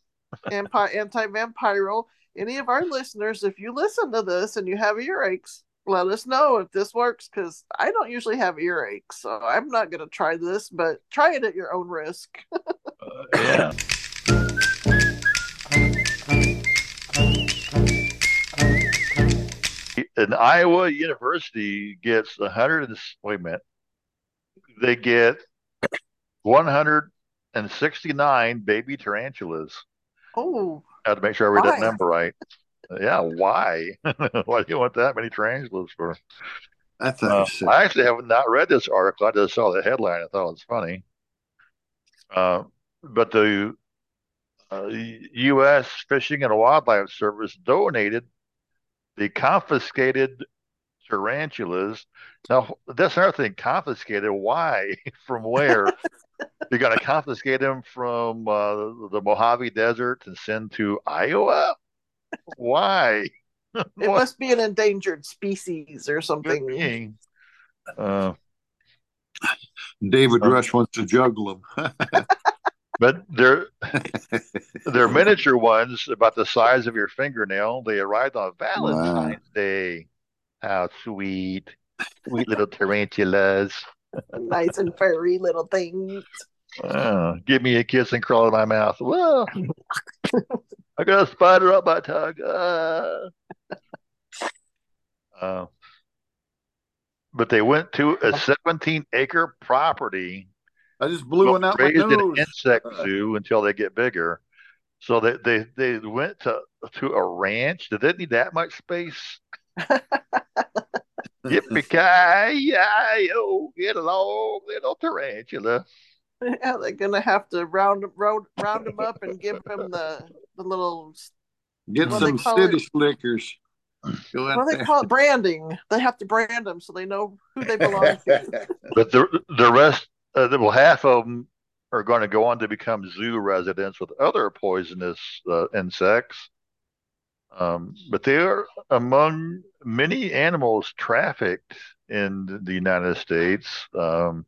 antiviral. Any of our listeners, if you listen to this and you have earaches, let us know if this works because I don't usually have earaches, so I'm not going to try this, but try it at your own risk. <laughs> Uh, yeah. An Iowa University gets a hundred. and s- Wait a minute. They get one hundred and sixty-nine baby tarantulas. Oh, I had to make sure I read that number right. Yeah, why? <laughs> why do you want that many tarantulas for? I thought Uh, you I actually have not read this article. I just saw the headline. I thought it was funny. Uh, but the uh, U.S. Fishing and Wildlife Service donated the confiscated tarantulas. Now, that's another thing. Confiscated. Why? <laughs> From where? You're going <laughs> to confiscate them from uh, the Mojave Desert and send to Iowa? Why? <laughs> it must be an endangered species or something. Uh, David Rush wants to juggle them. But they're <laughs> they're miniature ones, about the size of your fingernail. They arrived on Valentine's Day. How sweet, sweet little tarantulas. <laughs> nice and furry little things. Oh, give me a kiss and crawl in my mouth. Whoa. I got a spider up my tongue. Ah. Uh, but they went to a 17 acre property I just blew one out my raised in an insect uh. zoo until they get bigger. So they they, they went to to a ranch. Did they need that much space? <laughs> Yippee ki yo, get along, little tarantula. Yeah, they're gonna have to round round round them up and give them the the little Get What do some call city it? slickers. Go out what do they call it branding. They have to brand them so they know who they belong to. But the the rest, uh, well, half of them are going to go on to become zoo residents with other poisonous uh, insects. Um, but they are among many animals trafficked in the United States. Um,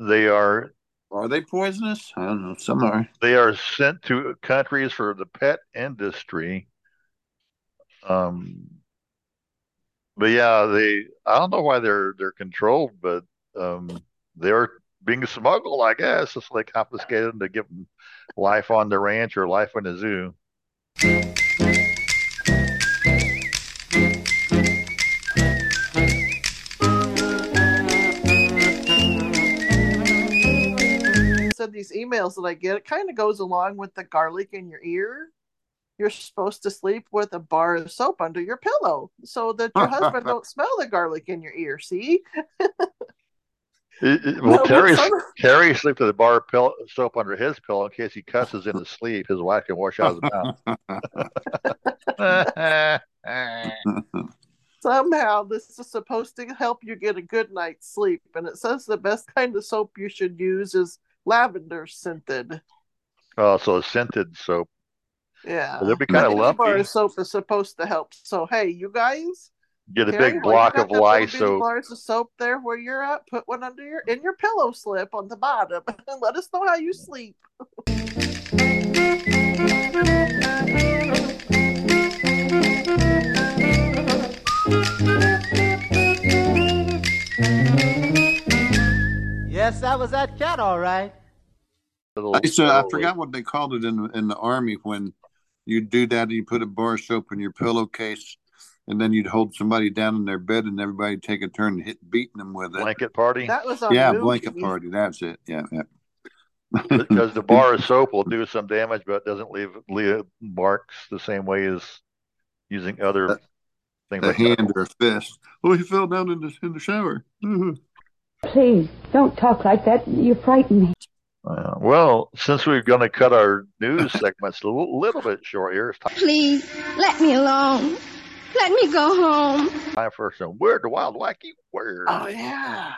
they are Are they poisonous? I don't know. Some are. they are sent to countries for the pet industry. Um, but yeah, they I don't know why they're they're controlled, but um, they're being smuggled, I guess. It's like confiscated them to give them life on the ranch or life in the zoo. Said these emails that I get, it kind of goes along with the garlic in your ear. you're supposed to sleep with a bar of soap under your pillow so that your <laughs> husband don't smell the garlic in your ear. See? <laughs> It- it- <laughs> well, No, Terry? <laughs> Terry sleeps with a bar of pill- soap under his pillow in case he cusses in his sleep. His wife can wash out his mouth. <laughs> Somehow, this is supposed to help you get a good night's sleep, and it says the best kind of soap you should use is lavender scented. oh, so a scented soap. Yeah, They'll be kind of Any bar of soap is supposed to help. So, hey, you guys, Get a Terry, big block of that little lye bitty soap. bars of soap there where you're at. Put one under your in your pillow slip on the bottom, <laughs> and let us know how you sleep. Yes, that was that cat, all right. Little- I used to, I forgot what they called it in the, in the army when you do that. And you put a bar of soap in your pillowcase, and then you'd hold somebody down in their bed, and everybody take a turn hit beating them with it. blanket party That was on yeah, movie. blanket party. That's it. Yeah, yeah. <laughs> because the bar of soap will do some damage, but it doesn't leave leave marks the same way as using other things a like hand or a fist. Oh, he fell down in the in the shower. Please, don't talk like that. You frighten me. Uh, well, since we're going to cut our news segments a little, little bit short here, it's Please, let me alone. Let me go home. time for some Word the Wild Wacky Word. Oh yeah.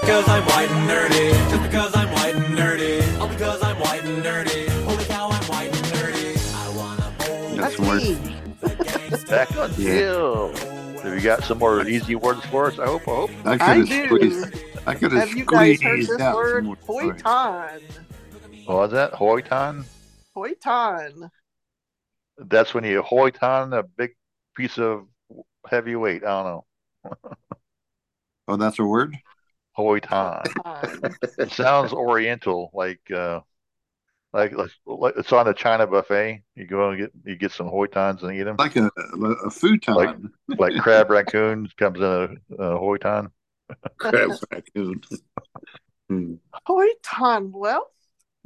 Because I'm white and nerdy. Just because I'm white and nerdy. All because I'm white and nerdy. Holy cow, I'm white and nerdy. I wanna bowl That's That's worse. me. <laughs> Back on Yeah. Have you got some more easy words for us? I hope. I hope. I could I have do. squeezed. I could have Have you guys heard this out word? some more stories. Hoiton. What oh, was that? Hoiton? Hoiton. That's when you hoiton a big piece of heavy weight. I don't know. Oh, that's a word. Hoiton. Hoiton. it sounds oriental, like uh, like, like like it's on a China buffet. You go and get you get some hoitons and eat them. Like a a futon. Like- Like crab raccoon comes in a, a hoiton. crab raccoon. Hmm. Hoiton. Well,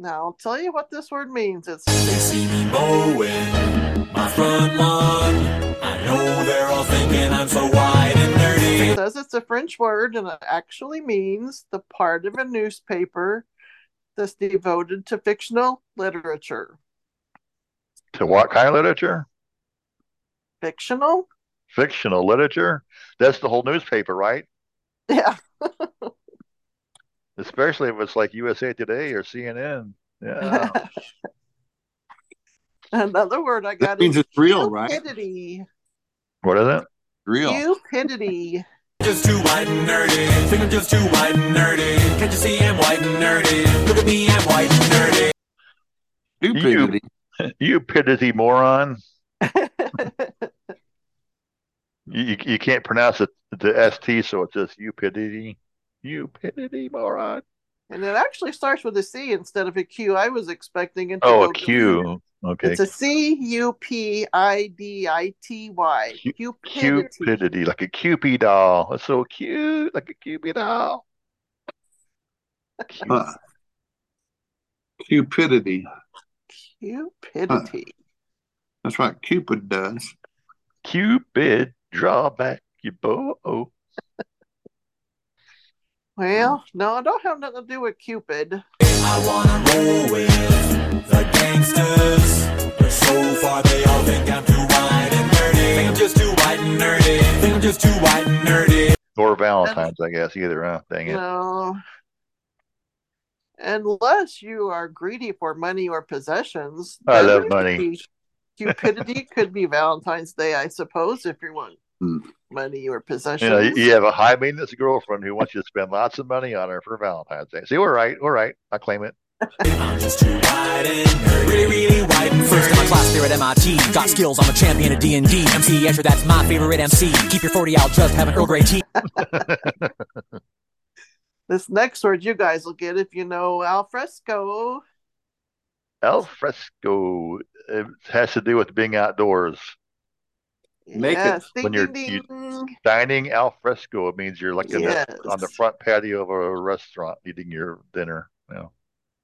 now I'll tell you what this word means. It's They see me mowing my front lawn. I know they're all thinking I'm so white and nerdy. It says it's a French word and it actually means the part of a newspaper that's devoted to fictional literature. To what kind of literature? Fictional? Fictional literature. That's the whole newspaper, right? Yeah. <laughs> Especially if it's like USA Today or CNN. Yeah. <laughs> Another word I got That means is it's real, right? what is it? Real. Cupidity. Just too white and nerdy. Think I'm just too white and nerdy. Can't you see I'm white and nerdy? Look at me, I'm white and nerdy. Stupidity. You <laughs> piddity moron. <laughs> You, you, you can't pronounce it the ST, so it's just you piddity. You piddity moron. And it actually starts with a C instead of a Q. I was expecting it to Oh, go a to- Q. Okay. It's a C U P I D I T Y. Cu- Cupidity. Cupidity, like a Cupid doll. It's so cute, like a Cupid doll. <laughs> Huh. Cupidity. Cupidity. That's what Cupid does. Cupid, draw back your bow. Well, mm. no, I don't have nothing to do with Cupid. I wanna roll with the gangsters. But so far they all think I'm too white and nerdy. Think I'm just too white and nerdy. Think I'm just too white and nerdy. Or Valentine's, I guess, either. Huh? Dang it. No. Unless you are greedy for money or possessions. I love money. be- Cupidity could be Valentine's Day, I suppose, if you want <laughs> Money or You possessions. know, you you have a high maintenance girlfriend who wants you to spend lots of money on her for Valentine's Day. See, we're right. We're right. I claim it. I'm just too white and. Really, really white and First in my class <laughs> there at MIT. Got skills, I'm a champion of D&D. MC Escher, that's my favorite MC. Keep your 40 out, just have an Earl Grey tea. This next word you guys will get if you know alfresco. Al fresco it has to do with being outdoors. Make it yes, ding, when you're- ding, you- ding. Dining al fresco it means you're like Yes. the, on the front patio of a restaurant eating your dinner. You know.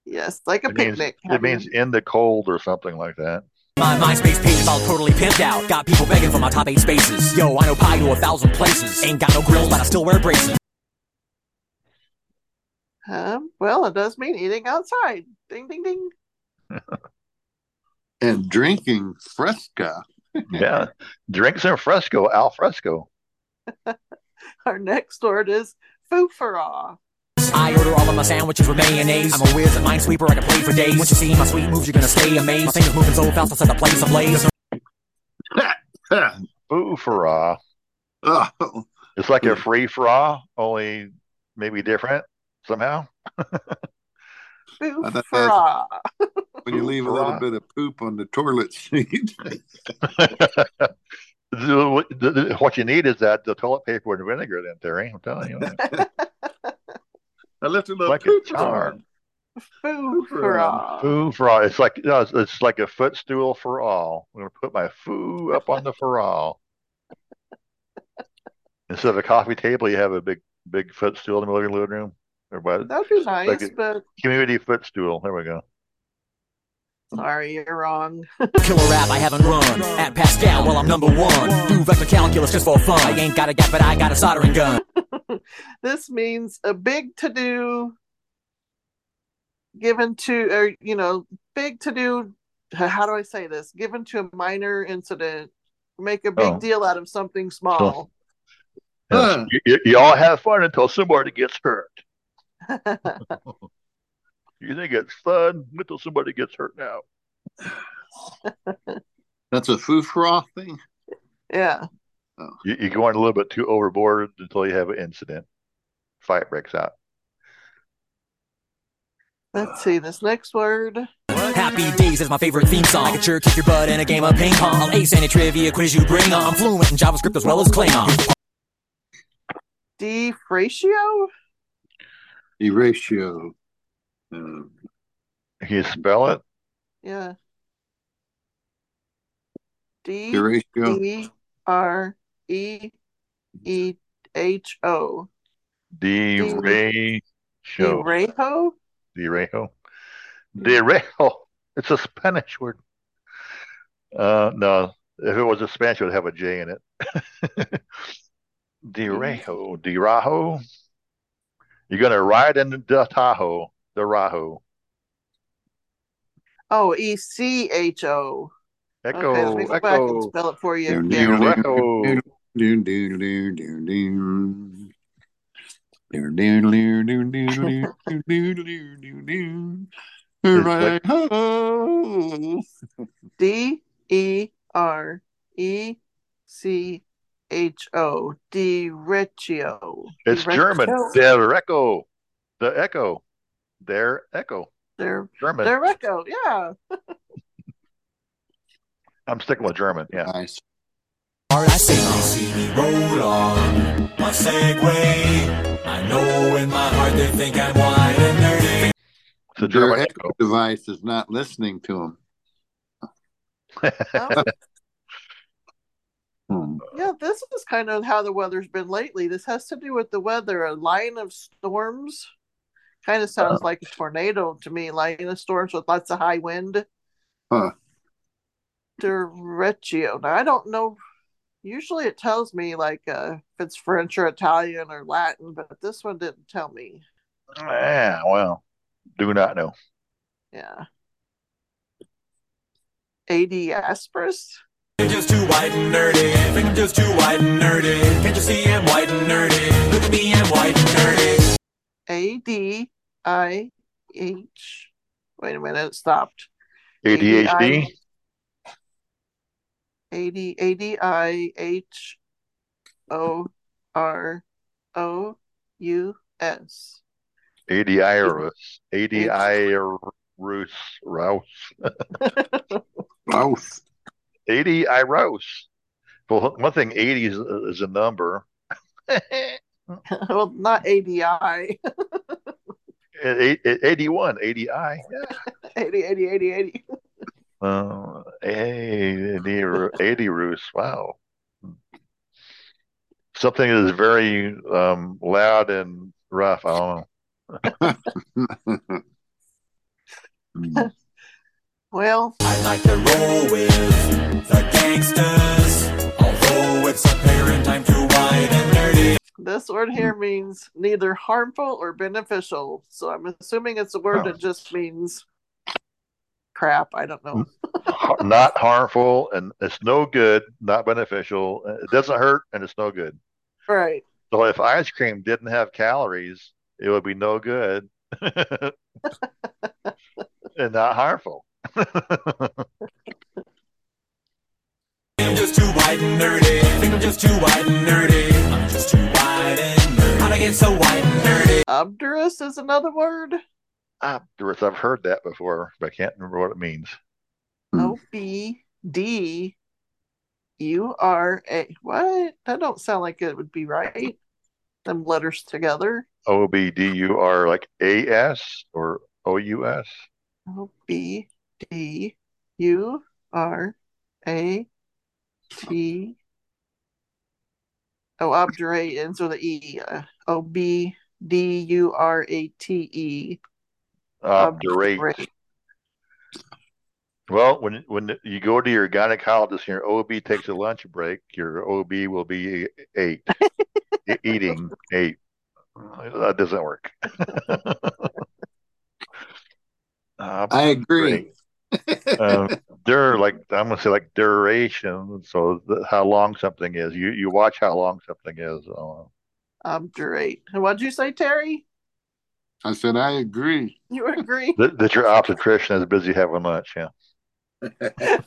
Yes, like a It means, picnic. it means in the cold or something like that. My MySpace page is all totally pimped out. Got people begging for my top eight spaces. Yo, I know pie to a thousand places. Ain't got no grills, but I still wear braces. Um, well, it does mean eating outside. Ding, ding, ding. <laughs> and drinking Fresca. Yeah. Drinks in fresco, al fresco. <laughs> Our next word is foofara. I order all of my sandwiches with mayonnaise. I'm a whiz at Minesweeper, I can play for days. Once you see my sweet moves, you're gonna stay amazed. My fingers moving so fast, I'll set the place ablaze. <laughs> Foo for raw. Oh, It's like a free for all, only maybe different somehow. <laughs> thought <laughs> Foofara. when you leave a little bit of poop on the toilet seat. <laughs> <laughs> The- the- what you need is that the toilet paper and vinegar, then, Terry. I'm telling you. I left a little like a poop jar. on. Foofara. Foo for all. It's like no, it's, it's like a footstool for all. I'm gonna put my foo up on the for all. Instead of a coffee table, you have a big big footstool in the living room. Or what? That'd be nice, Like but Community footstool. There we go. sorry, you're wrong. <laughs> Killer rap, I haven't run. At Pascal, well, I'm number one. Do vector calculus just for fun. I ain't got a gap, but I got a soldering gun. <laughs> this means a big to do given to or you know big to do how do i say this given to a minor incident make a big Oh. deal out of something small Yes. You, you- you all have fun until somebody gets hurt. <laughs> You think it's fun until somebody gets hurt now. That's a foo froth thing. yeah oh. You, you're going a little bit too overboard until you have an incident. Fight breaks out. let's see this next word Happy Days is my favorite theme song. I can sure kick your butt in a game of ping pong. I'll ace any trivia quiz you bring on. I'm fluent in JavaScript as well as Klingon. defratio Erasio. Um, Can you spell it? yeah d Erasio. e r e e h o D Ray Show. Derejo? Derejo. Derejo. It's a Spanish word. Uh, no, if it was a Spanish, it would have a J in it. <laughs> Derejo. Derajo. You're going to ride in the Tahoe, the Raho. Oh, E C H O. Echo. Okay, let me go echo. back and spell it for you. Doon, doon, doon, doon, doon, doon, doon. D E R E C H O. Derecho. It's German. Der Echo. The Echo. Their Echo. Der German. Their Echo. Yeah. <laughs> I'm sticking with German. Yeah. Nice. Hard I say. see me roll on my Segway. I know in my heart they think I'm wide and nerdy. It's a Their German echo device is not listening to them. Oh, Hmm. Um, yeah, this is kind of how the weather's been lately. This has to do with the weather. A line of storms kind of uh-huh. sounds like a tornado to me. Line of storms with lots of high wind. Huh. Derecho. Now I don't know. Usually it tells me like uh, if it's French or Italian or Latin, but this one didn't tell me. Yeah, well, do not know. Yeah. AD Aspris? They're just too white and nerdy. Think I'm just too white and nerdy. Can't you see I'm white and nerdy? Look at me, I'm white and nerdy. A D I H. Wait a minute, it stopped. ADHD. A D A D I H O R O U S. ADI ADI Roos Rouse. Rouse. 80 Iros. Well, one thing 80 is, is a number. <laughs> well, not A D I. Eight- eight- 81, 80 I. <laughs> 80, 80, 80, 80. Uh, 80, 80 Roos. Wow. Something that is very um, loud and rough. I don't know. <laughs> Well, I like to roll with the gangsters, although it's apparent I'm too wide and nerdy. this word here means neither harmful or beneficial. So I'm assuming it's a word Oh. that just means crap. I don't know. Hmm. Not harmful, and it's no good, not beneficial. Uh, it doesn't hurt, and it's no good. Right. So if ice cream didn't have calories, it would be no good <laughs> and not harmful. I'm just too white and nerdy. Think I'm just too white and nerdy. I'm just too white and nerdy. How'd I get so white and nerdy? Obdurous is another word. Obdurate, I've heard that before, but I can't remember what it means. O hmm. B D U R A. What? That don't sound like it would be right. Them letters together. O B D U R like A S or O U S. O B D U R A T. Oh, obdurate ends with an E. Uh, O B D U R A T E. Obdurate. Well, when when you go to your gynecologist and your OB takes a lunch break, your OB will be eight, E- eating eight. That doesn't work. <laughs> I agree. Uh, dur like I'm gonna say like duration. So the, how long something is. You you watch how long something is. Uh, Obdurate. And what'd you say, Terry? I said I agree. You agree? that, that your obstetrician is busy having lunch. Yeah. <laughs>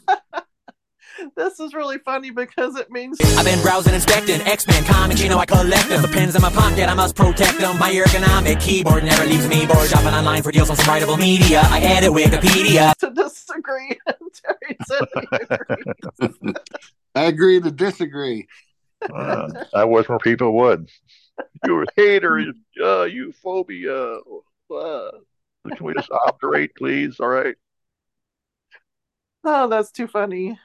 this is really funny because it means I've been browsing, inspecting X-Men comics, you know I collect them. The pens in my pocket, I must protect them. My ergonomic keyboard never leaves me bored. Shopping online for deals on some writable media. I edit Wikipedia. to disagree. Terry said he. I agree to disagree. Uh, I wish more people would. You're a hater. Uh, you phobia. Uh, can we just obdurate, please? All right. Oh, that's too funny.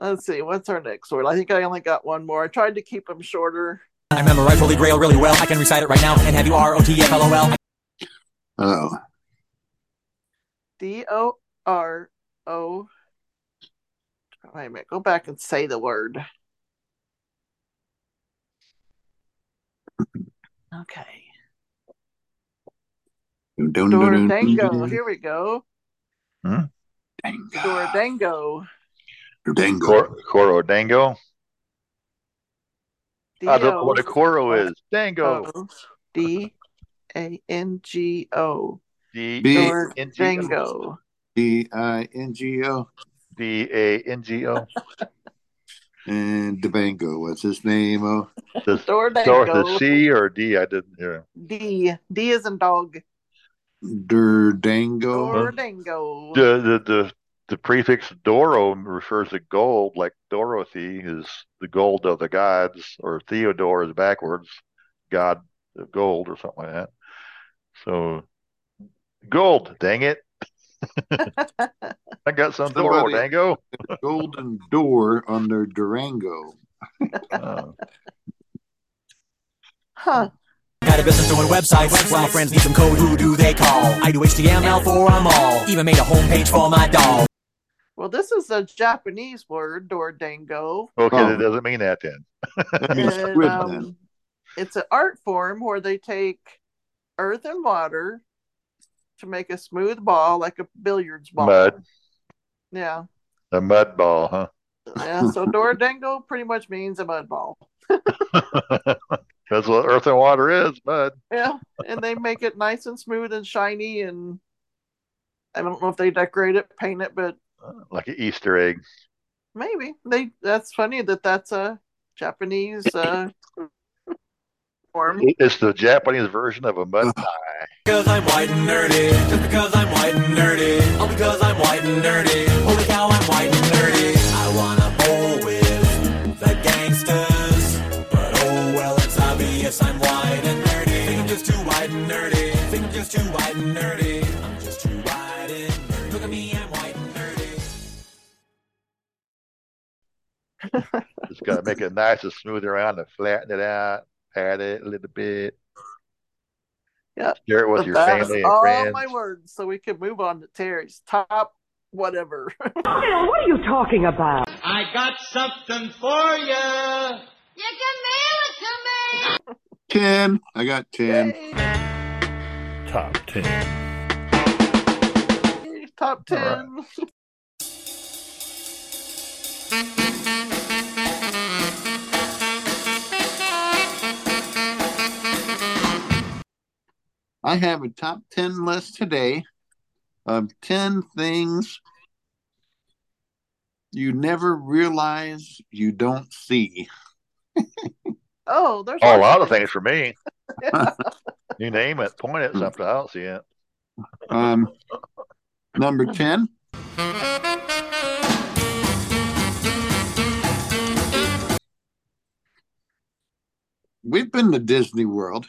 Let's see, what's our next word? I think I only got one more. I tried to keep them shorter. I memorize Holy Grail really well. I can recite it right now. And have you R-O-T-F-L-O-L? Oh, D O R O. Wait a minute. Go back and say the word. Okay. Dordango. Here we go. Hmm? Dordango. Dango. Cor- Coro Dango. I don't know what a coro is. Dango. O D A N G O. D B- A N G O. Dordango. D I N G O. D A N G O. <laughs> And Debango. What's his name? Oh, Does <laughs> Dordango. start with a C or D? I didn't hear. D. D is in dog. Durdango. Dordango. The the the the prefix Doro refers to gold, like Dorothy is the gold of the gods, or Theodore is backwards, god of gold, or something like that. So gold, dang it! <laughs> I got some Doro Dango. Golden door on their Durango. Uh, Huh. Got a business doing websites. Well, my friends need some code. Who do they call? I do HTML for them all. Even made a homepage for my dog. Well, this is a Japanese word, Dordango. okay, Oh. that doesn't mean that then. That means And, um, then. it's an art form where they take earth and water to make a smooth ball like a billiards ball. Mud, Yeah. a mud ball, huh? Yeah. So Dordango pretty much means a mud ball. <laughs> That's what earth and water is, mud. Yeah. And they make it nice and smooth and shiny and I don't know if they decorate it, paint it, but Like an Easter egg. maybe they. That's funny that that's a Japanese uh, form. It's the Japanese version of a mud pie. Because I'm white and nerdy. Just because I'm white and nerdy. All because I'm white and nerdy. Holy cow, I'm white and nerdy. I wanna bowl with the gangsters. But oh well, it's obvious I'm white and nerdy. Think I'm just too white and nerdy. Think I'm just too white and nerdy. I'm just too white and nerdy. Look at me, Just got to make it nice and smooth around and flatten it out, pat it a little bit. Yeah. Share it with your that's family and all friends. my words, so we can move on to Terry's top whatever. <laughs> What are you talking about? I got something for you. You can mail it to me. Ten. I got ten. Top ten. top All right. <laughs> I have a top 10 list today of 10 things you never realize you don't see. <laughs> Oh, there's Oh, a lot of things for me. <laughs> You name it, point at something, I don't see it. Um, number 10. We've been to Disney World.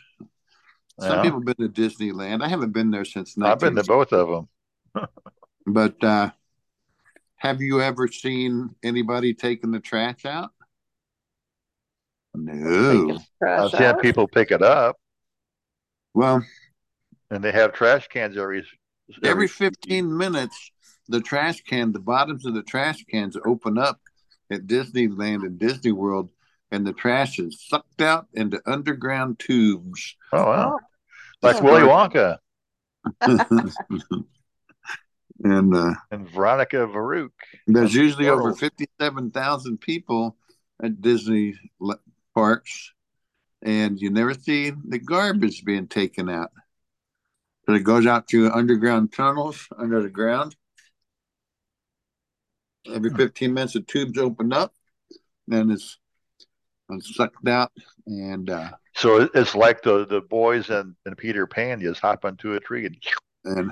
Some Yeah. people have been to Disneyland. I haven't been there since I've been to both of them. <laughs> But uh, have you ever seen anybody taking the trash out? No. I've seen people pick it up, Well, and they have trash cans every every 15 minutes, the trash can, the bottoms of the trash cans open up at Disneyland and Disney World, and the trash is sucked out into underground tubes. Oh wow, like Willy Wonka <laughs> and uh, and Veronica Varuk. there's usually over World. 57,000 people at Disney parks, and you never see the garbage being taken out. But it goes out through underground tunnels under the ground. Every 15 minutes, the tubes open up, and it's, it's sucked out. And uh, So it's like the the boys and, and Peter Pan just hop onto a tree and and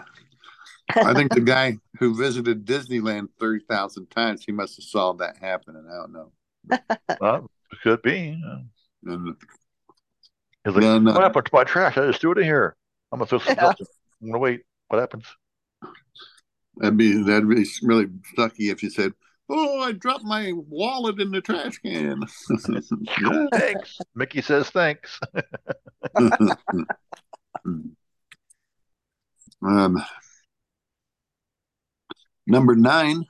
I think the guy who visited Disneyland 30,000 times, he must have saw that happening. I don't know. <laughs> well, could be. And He's like, Then, uh, what happened to my trash? I just threw it in here. I'm gonna throw Yeah. else. I'm gonna wait. What happens? That'd be that'd be really sucky if you said, "Oh, I dropped my wallet in the trash can." <laughs> Thanks. Mickey says thanks. <laughs> um, number nine.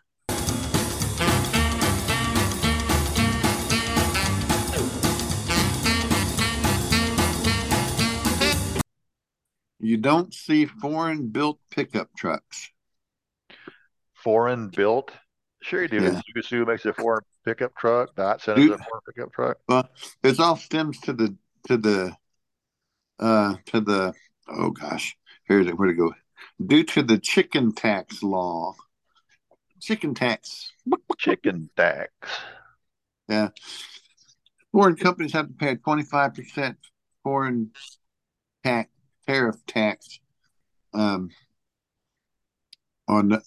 You don't see foreign built pickup trucks. Foreign built. Sure you do. Yeah. Subaru makes a foreign pickup truck. Datsun is Dude. a foreign pickup truck. Well, it's all stems to the to the uh to the oh gosh, here's it. Where to go? Due to the chicken tax law. Chicken tax. Chicken tax. Yeah. Foreign companies have to pay a twenty five percent foreign tax tariff tax um on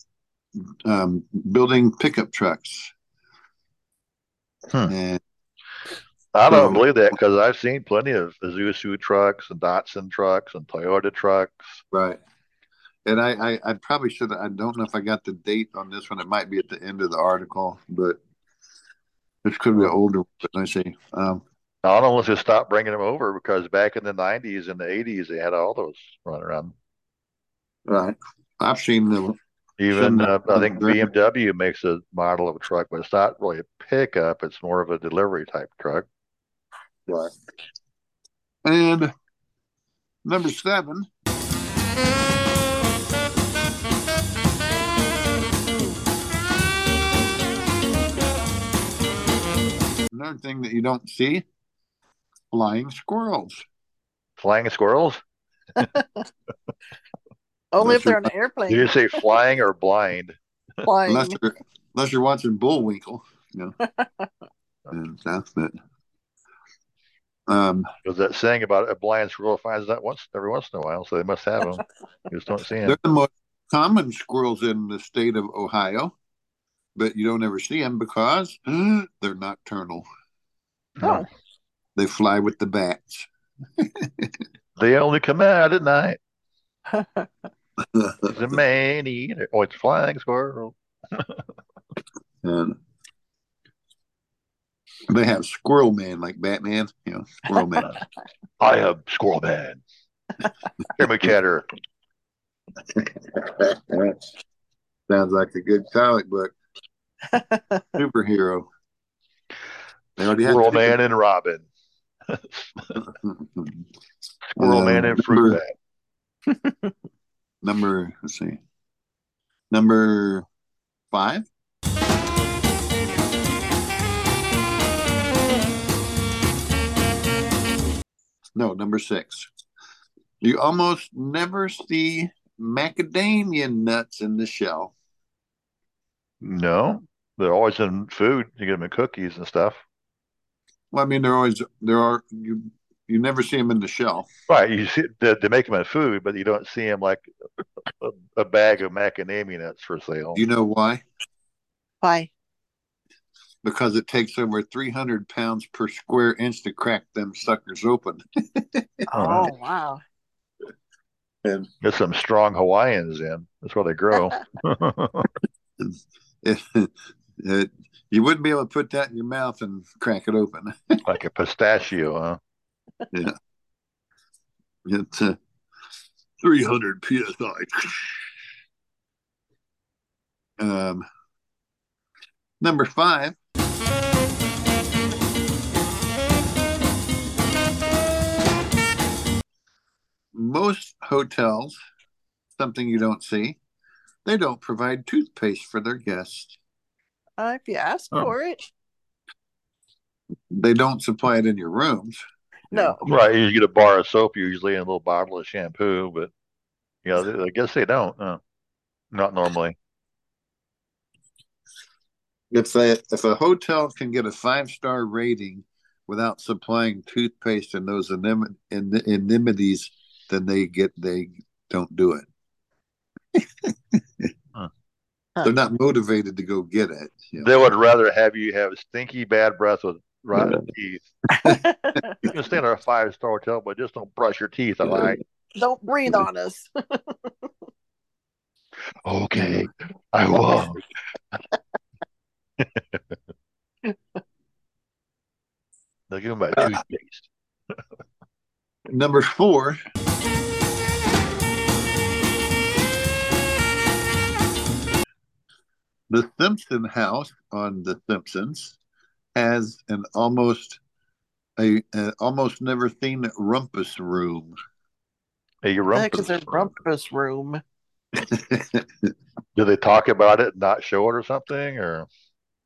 um building pickup trucks. Hmm. And I don't So- believe that because I've seen plenty of Isuzu trucks and Datsun trucks and Toyota trucks. Right. And I, I, I probably should. I don't know if I got the date on this one. It might be at the end of the article, but this could be an older. one, But I see. Um, I don't know unless they stopped bringing them over because back in the 90s and the 80s, they had all those running around. right. I've seen the. Even uh, I think BMW makes a model of a truck, but it's not really a pickup. It's more of a delivery type truck. Right. And number seven. Another thing that you don't see flying squirrels. Flying squirrels? <laughs> Only if they're you're- an airplane. Did you say flying or blind? flying. Unless you're, unless you're watching Bullwinkle, you know. <laughs> and that's it. Um, There's that saying about a blind squirrel finds that once every once in a while, so they must have them. <laughs> You just don't see them. they're the most common squirrels in the state of Ohio, but you don't ever see them because <gasps> they're nocturnal. Oh. They fly with the bats. <laughs> They only come out at night. It's a man eater. Oh, it's flying squirrel. <laughs> and they have Squirrel Man like Batman, you know, Squirrel Man. <laughs> I am Squirrel Man. Hear me chatter. Sounds like a good comic book. <laughs> Superhero. They already had Squirrel two. Man and Robin. Squirrel Uh, Man and Fruit Bat. Number, let's see. Number five. No, number six. You almost never see macadamia nuts in the shell. No, they're always in food. You get them in cookies and stuff. Well, I mean, they're always there are you you never see them in the shell. Right. You see, they, they make them in food, but you don't see them like a, a bag of macadamia nuts for sale. Do you know why? Why? Because it takes over 300 pounds per square inch to crack them suckers open. <laughs> Oh. oh wow. And There's some strong Hawaiians in. That's where they grow. it, <laughs> <laughs> it, you wouldn't be able to put that in your mouth and crack it open. like a pistachio, huh? Yeah. It's uh, 300 psi. Um, number five. Most hotels, something you don't see, they don't provide toothpaste for their guests. Uh, if you ask Oh. for it. They don't supply it in your rooms. No. Right. You get a bar of soap usually and a little bottle of shampoo, but you know, I guess they don't. No, not normally. If they, if a hotel can get a five star rating without supplying toothpaste and those anem- in- indemnities, then they get they don't do it. <laughs> Huh. They're not motivated to go get it. you know. They would rather have you have stinky bad breath with rotten teeth. <laughs> You can stay in a five star hotel, but just don't brush your teeth, all right? Don't breathe on us. <laughs> Okay, I won't. They'll give them my toothpaste. Number four. The Simpson house on The Simpsons has an almost a, a almost never seen rumpus room. Hey, you rumpus. is a rumpus room. <laughs> Do they talk about it and not show it or something? Or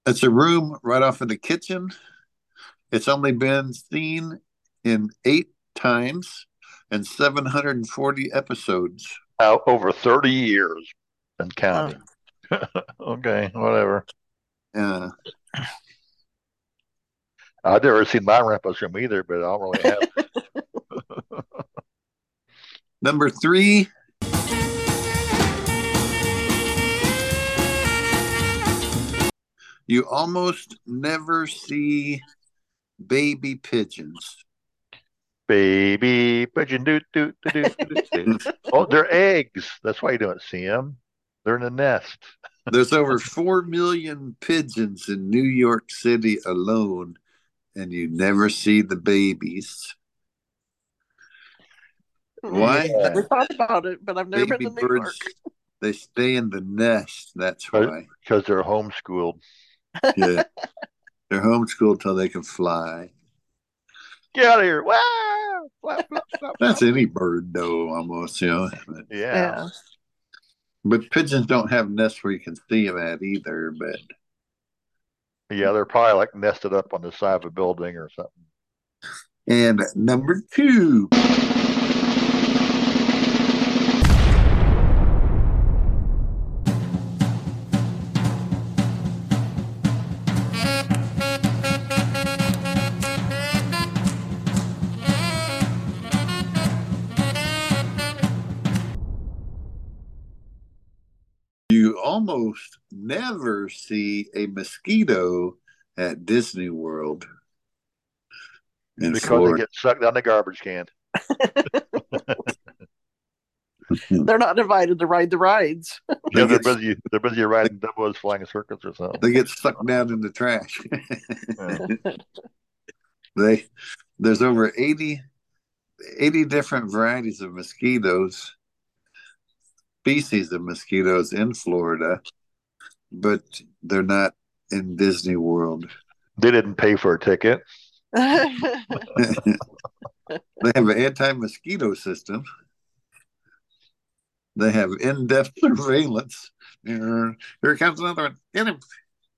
It's a room right off of the kitchen. It's only been seen in eight times and 740 episodes. out over 30 years and counting. <laughs> okay, whatever. Uh, I've never seen my rumpus room either, but I don't really have. <laughs> number three. You almost never see baby pigeons. Baby pigeon, do do do do do. do. <laughs> Oh, they're eggs. That's why you don't see them. They're in a nest. There's over 4 million pigeons in New York City alone, and you never see the babies. Why? Never thought about it, but I've never Baby been to New York. birds, they stay in the nest. That's why. Because they're homeschooled. <laughs> Yeah. They're homeschooled till they can fly. Get out of here. Wow. Flap, flap, flap, That's any bird, though, almost, you know. But, Yeah. but pigeons don't have nests where you can see them at either. But Yeah, they're probably like nested up on the side of a building or something. and number two, almost never see a mosquito at Disney World. In because Florida. they get sucked down the garbage can. <laughs> <laughs> They're not invited to ride the rides. Yeah, they're get- busy. They're busy riding doubles, flying circuits or something. They get sucked down in the trash. <laughs> they there's over 80 80 different varieties of mosquitoes, species of mosquitoes in Florida, but they're not in Disney World. They didn't pay for a ticket. <laughs> they have an anti-mosquito system. They have in-depth <laughs> surveillance. Here, here comes another one. Get him.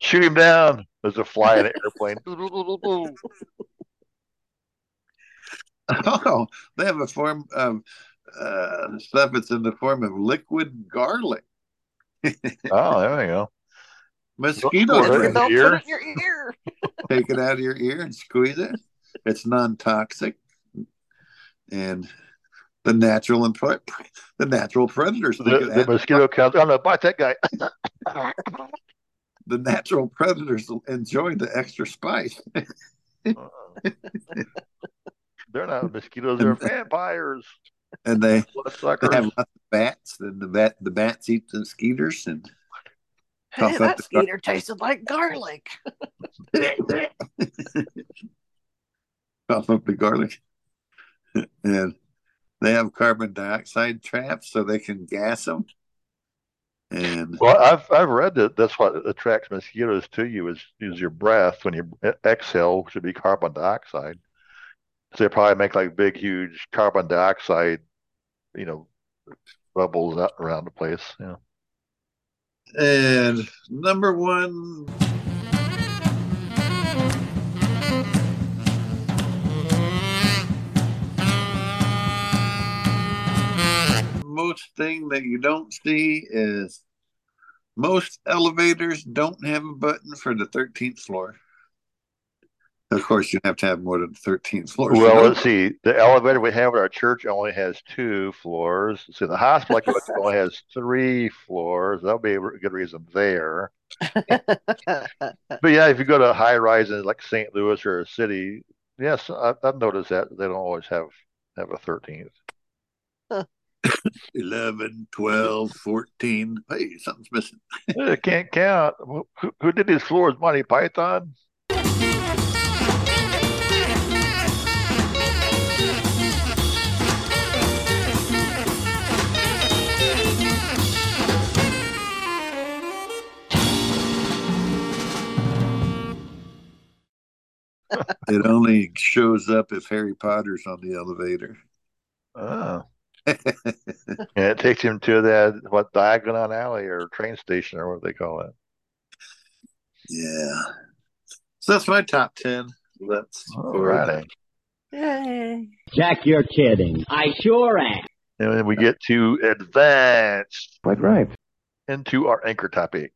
Shoot him down. There's a fly in an airplane. <laughs> Oh, they have a form of uh, stuff that's in the form of liquid garlic. <laughs> oh, there we go. Mosquito Put in Don't put it in your ear. Take it out of your ear and squeeze it. It's non-toxic, and the natural and pre- the natural predators think The, of the that. mosquito comes. Oh no, bite that guy. the natural predators enjoy the extra spice. <laughs> They're not mosquitoes. They're vampires. And they, <laughs> they have lots of bats. And the bat the bats eat the skeeters and Hey, that the- skeeter tasted like garlic. <laughs> cough up the garlic. <laughs> and they have carbon dioxide traps so they can gas them. And Well, I've I've read that that's what attracts mosquitoes to you is is your breath. When you exhale, should be carbon dioxide. So they probably make like big, huge carbon dioxide, you know, bubbles out around the place. Yeah. and number one most thing that you don't see is most elevators don't have a button for the 13th floor. Of course, you have to have more than 13 floors. Well, let's see. The elevator we have at our church only has two floors. So the hospital I go to only has three floors. That'll be a good reason there. <laughs> But yeah, if you go to high rises like St. Louis or a city, yes, I, I've noticed that they don't always have have a 13th. <laughs> 11, 12, 14. Hey, something's missing. I can't count. Who, who did these floors? Monty Python? It only shows up if Harry Potter's on the elevator. Oh. <laughs> And it takes him to that what Diagon Alley or train station or what they call it. yeah. So that's my top 10. That's All righty. Yay. Jack, you're kidding. I sure am. And then we get to advance Quite right. into our anchor topic.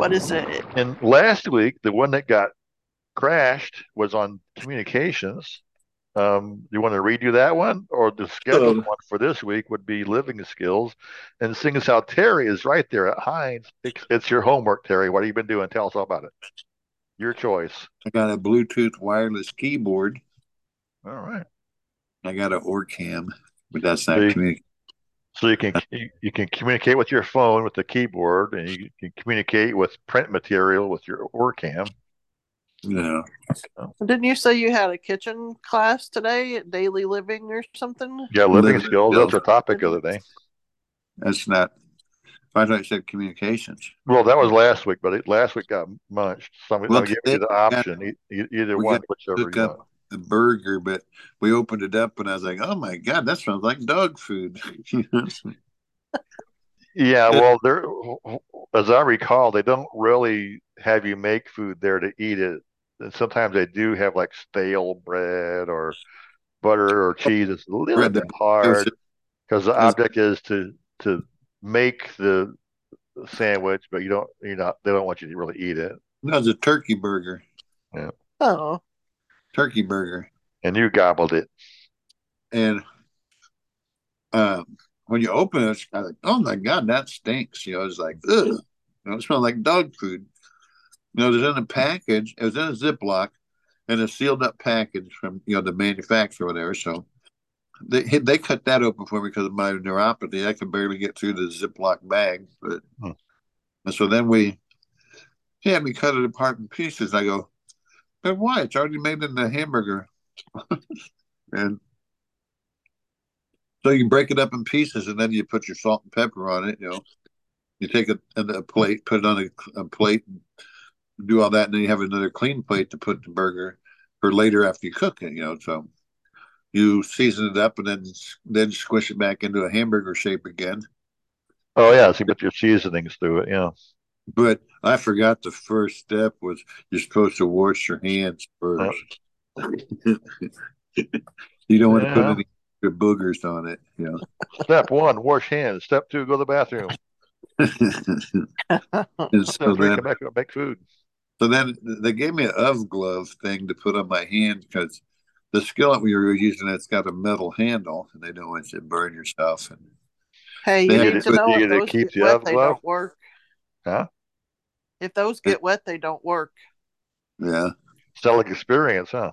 What is it? And last week, the one that got crashed was on communications. Um, you want to redo that one, or the scheduled Um. one for this week would be living skills. And seeing as how Terry is right there at Hines, it's, it's your homework, Terry. What have you been doing? Tell us all about it. Your choice. I got a Bluetooth wireless keyboard. All right. I got an OrCam, but that's not See? communication. So you can you, you can communicate with your phone with the keyboard, and you can communicate with print material with your OrCam. No. Didn't you say you had a kitchen class today at Daily Living or something? Yeah, living Living skills. That's our topic of the day. That's not. I thought you said communications. Well, that was last week, but it, last week got munched. So I'm, Well, I'm giving you the we got- option, e- e- either one, got whichever you up want. A burger, but we opened it up and I was like, "Oh my god, that smells like dog food." <laughs> Yeah, <laughs> well, there, as I recall, they don't really have you make food there to eat it. And sometimes they do have like stale bread or butter or cheese. It's a little Bread bit hard because the object is to to make the sandwich, but you don't you're not they don't want you to really eat it. that was a turkey burger. Yeah. Oh, Turkey burger. And you gobbled it. And um, when you open it, I was like, "Oh my god, that stinks!" You know, it's like, "Ugh," you know, it smelled like dog food. You know, it was in a package. It was in a Ziploc, and a sealed up package from you know the manufacturer or whatever. So they they cut that open for me because of my neuropathy. I could barely get through the Ziploc bag. But Hmm. and so then we he had me cut it apart in pieces. I go, But why? It's already made in the hamburger. <laughs> and so you break it up in pieces and then you put your salt and pepper on it, you know. You take a, a plate, put it on a, a plate, and do all that, and then you have another clean plate to put the burger for later after you cook it, you know. So you season it up and then then squish it back into a hamburger shape again. Oh yeah, so you put your seasonings through it, yeah. But I forgot the first step was you're supposed to wash your hands first. <laughs> you don't want to put Yeah. any boogers on it, you know. Step one, wash hands. Step two, go to the bathroom. <laughs> <laughs> and so Step three, then come back and make food. So then they gave me an of glove thing to put on my hand because the skillet we were using it's got a metal handle and they don't want you to burn yourself. And Hey, you need to to know if those keep get the wet, oven they glove? don't work. Huh? If those get wet, they don't work. yeah, Selling experience, huh?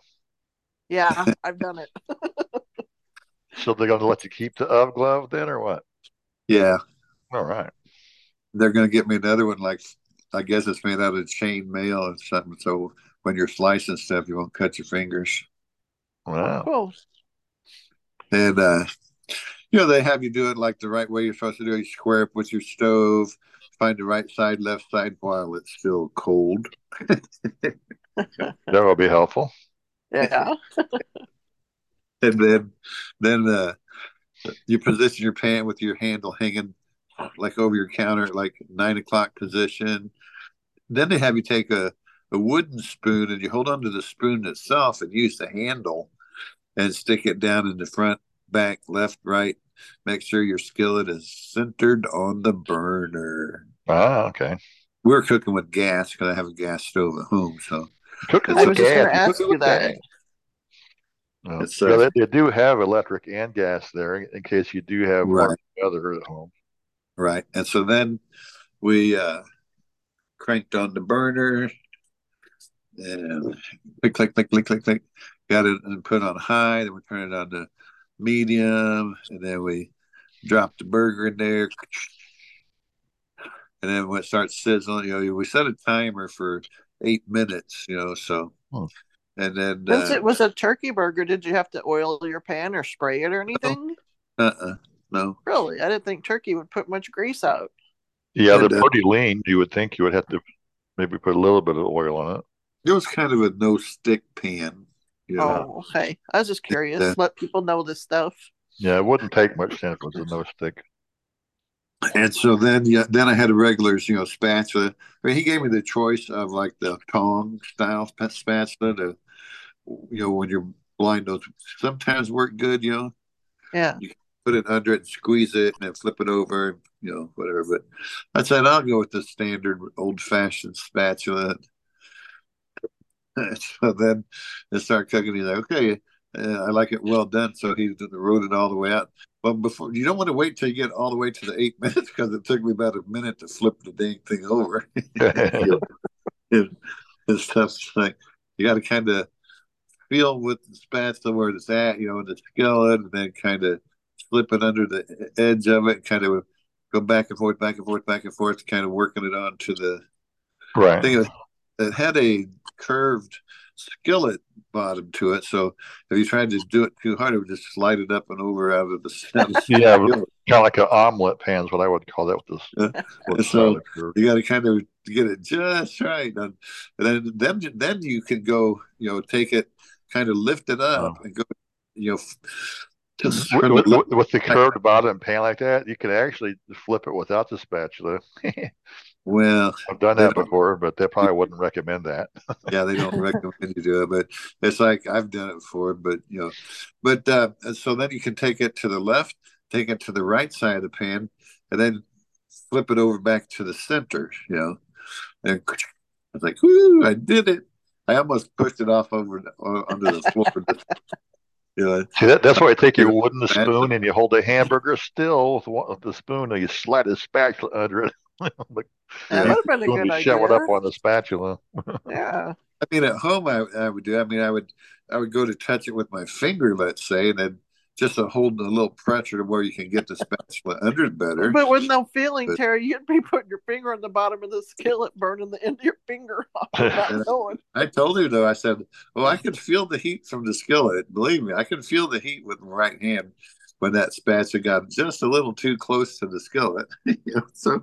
Yeah, <laughs> I've done it. So they're going to let you keep the of glove then, or what? yeah, All right. they're going to get me another one. Like I guess it's made out of chain mail or something. So when you're slicing stuff, you won't cut your fingers. Wow. Cool. And uh, you know they have you do it like the right way you're supposed to do. it. You square up with your stove, find the right side, left side while it's still cold. That will be helpful. Yeah. <laughs> and then then uh you position your pan with your handle hanging like over your counter like nine o'clock position then they have you take a, a wooden spoon and you hold onto the spoon itself and use the handle and stick it down in the front back left right make sure your skillet is centered on the burner Ah, okay. we're cooking with gas because i have a gas stove at home so Cooking I with was just gas. gonna ask Cooking you with that. gas. Well, It's, yeah, uh, they, they do have electric and gas there in, in case you do have Right. warm weather at home. Right. And so then we uh cranked on the burner and click, click, click, click, click, click. Got it and put on high. Then we turn it on to medium. And then we drop the burger in there. And then when it starts sizzling, you know, we set a timer for eight minutes, you know, so Hmm. and then Since uh it was a turkey burger, did you have to oil your pan or spray it or anything? uh-uh, no. Really? I didn't think turkey would put much grease out. Yeah, And, they're uh, pretty lean. You would think you would have to maybe put a little bit of oil on it. It was kind of a no stick pan, you know. Oh, okay. I was just curious. Yeah. Let people know this stuff. Yeah, it wouldn't take much then if it was a no stick. And so then, yeah, then I had a regulars, you know, spatula. I mean, he gave me the choice of like the tong style spatula. To, you know, when you're blind, those sometimes work good. You know, Yeah. You put it under it, and squeeze it, and then flip it over. You know, whatever. But I said I'll go with the standard old fashioned spatula. <laughs> so then they start cooking. He's like, okay, uh, I like it well done. So he wrote it all the way out. But before you don't want to wait till you get all the way to the eight <laughs> minutes because it took me about a minute to flip the dang thing over. <laughs> and, and stuff like you got to kind of feel with the spatula where it's at, you know, in the skillet, and then kind of slip it under the edge of it, kind of go back and forth, back and forth, back and forth, kind of working it onto the Right. thing. It, it had a curved skillet bottom to it, so if you tried to do it too hard, it would just slide it up and over out of the, <laughs> Yeah, kind of like an omelet pan is what I would call that with this. <laughs> With so you got to kind of get it just right, and then then then you can go, you know, take it, kind of lift it up, and go, you know, With, the with- with the curved bottom pan like that, you could actually flip it without the spatula. <laughs> Well, I've done that before, but they probably <laughs> wouldn't recommend that. <laughs> yeah, they don't recommend you do it, but it's like I've done it before. But you know, but uh, so then you can take it to the left, take it to the right side of the pan, and then flip it over back to the center. You know, and <laughs> I was like, "Woo! I did it!" I almost pushed it off over uh, under the floor. you know, See, that, that's why you take your wooden spoon and you hold the hamburger still with, one, with the spoon, and you slide a spatula under it. <laughs> like, That would have been a good you shove it up on the spatula. <laughs> Yeah. I mean, at home, I, I would do. I mean, I would I would go to touch it with my finger, let's say, and then just to hold a little pressure to where you can get the spatula under it better. But with no feeling, But- Terry, you'd be putting your finger on the bottom of the skillet, burning the end of your finger <laughs> off. Not knowing. I told him though, I said, Well, I could feel the heat from the skillet. Believe me, I can feel the heat with my right hand when that spatula got just a little too close to the skillet. <laughs> you know, so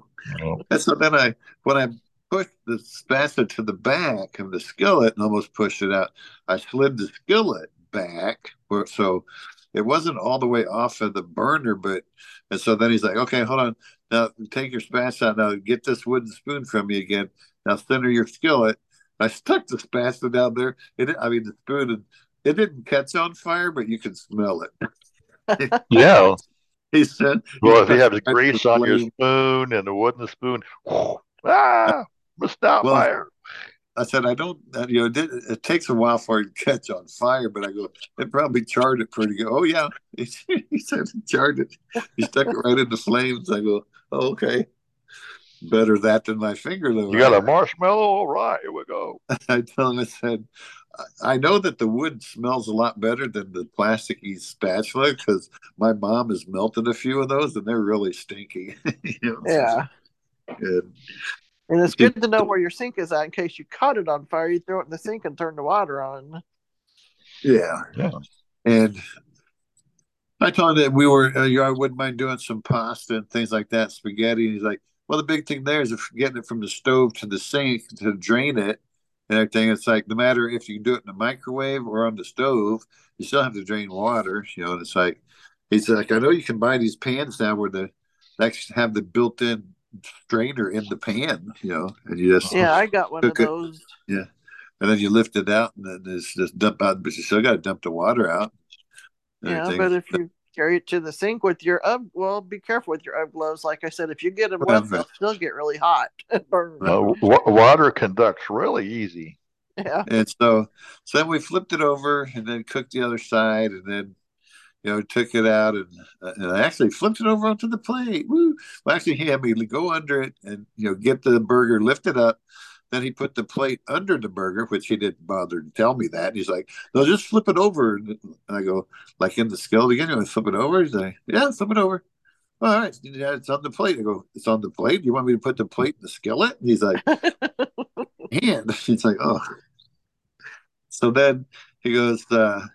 and so then I when I pushed the spatula to the back of the skillet and almost pushed it out, I slid the skillet back where so it wasn't all the way off of the burner, but and so then he's like, Okay, hold on. Now take your spatula out. Now get this wooden spoon from me again. Now center your skillet. I stuck the spatula down there. It, I mean, the spoon, and it didn't catch on fire, but you could smell it. <laughs> Yeah. He said, Well, if you have the grease on your spoon and the wooden spoon, ah, must out Well, fire. I said, I don't, uh, you know, it, did, it takes a while for it to catch on fire, but I go, it probably charred it pretty good. Oh, yeah. He, <laughs> he said it charred it. He stuck it right in the flames. I go, oh, okay. Better that than my finger, though. You got a marshmallow? All right, here we go. <laughs> I tell him, I said, I know that the wood smells a lot better than the plasticky spatula because my mom has melted a few of those and they're really stinky. <laughs> you know, Yeah. and And it's good to know where your sink is at in case you caught it on fire. You throw it in the sink and turn the water on. yeah. Yeah. And I told him that we were, uh, you know, I wouldn't mind doing some pasta and things like that, spaghetti. And he's like, well, the big thing there is if you're getting it from the stove to the sink to drain it and everything. It's like no matter if you do it in the microwave or on the stove, you still have to drain water, you know. And it's like, he's like, I know you can buy these pans now where the they actually have the built in strainer in the pan, you know, and you just, Yeah, I got one of cook it. those. yeah. And then you lift it out and then it's just dump out, but you still got to dump the water out. Yeah, but if you carry it to the sink with your UGG, well, be careful with your UGG gloves. Like I said, if you get them wet, they'll still get really hot <laughs> burn. Uh, wa- water conducts really easy. Yeah. And so, so then we flipped it over and then cooked the other side and then, you know, took it out and, uh, and I actually flipped it over onto the plate. Woo! Well, actually, he had me go under it and, you know, get the burger lifted up. Then he put the plate under the burger, which he didn't bother to tell me that. And he's like, no, just flip it over. And I go, like in the skillet again, you want to flip it over? He's like, yeah, flip it over. All right, yeah, it's on the plate. I go, it's on the plate. Do You want me to put the plate in the skillet? And he's like, <laughs> and he's like, oh. So then he goes, uh,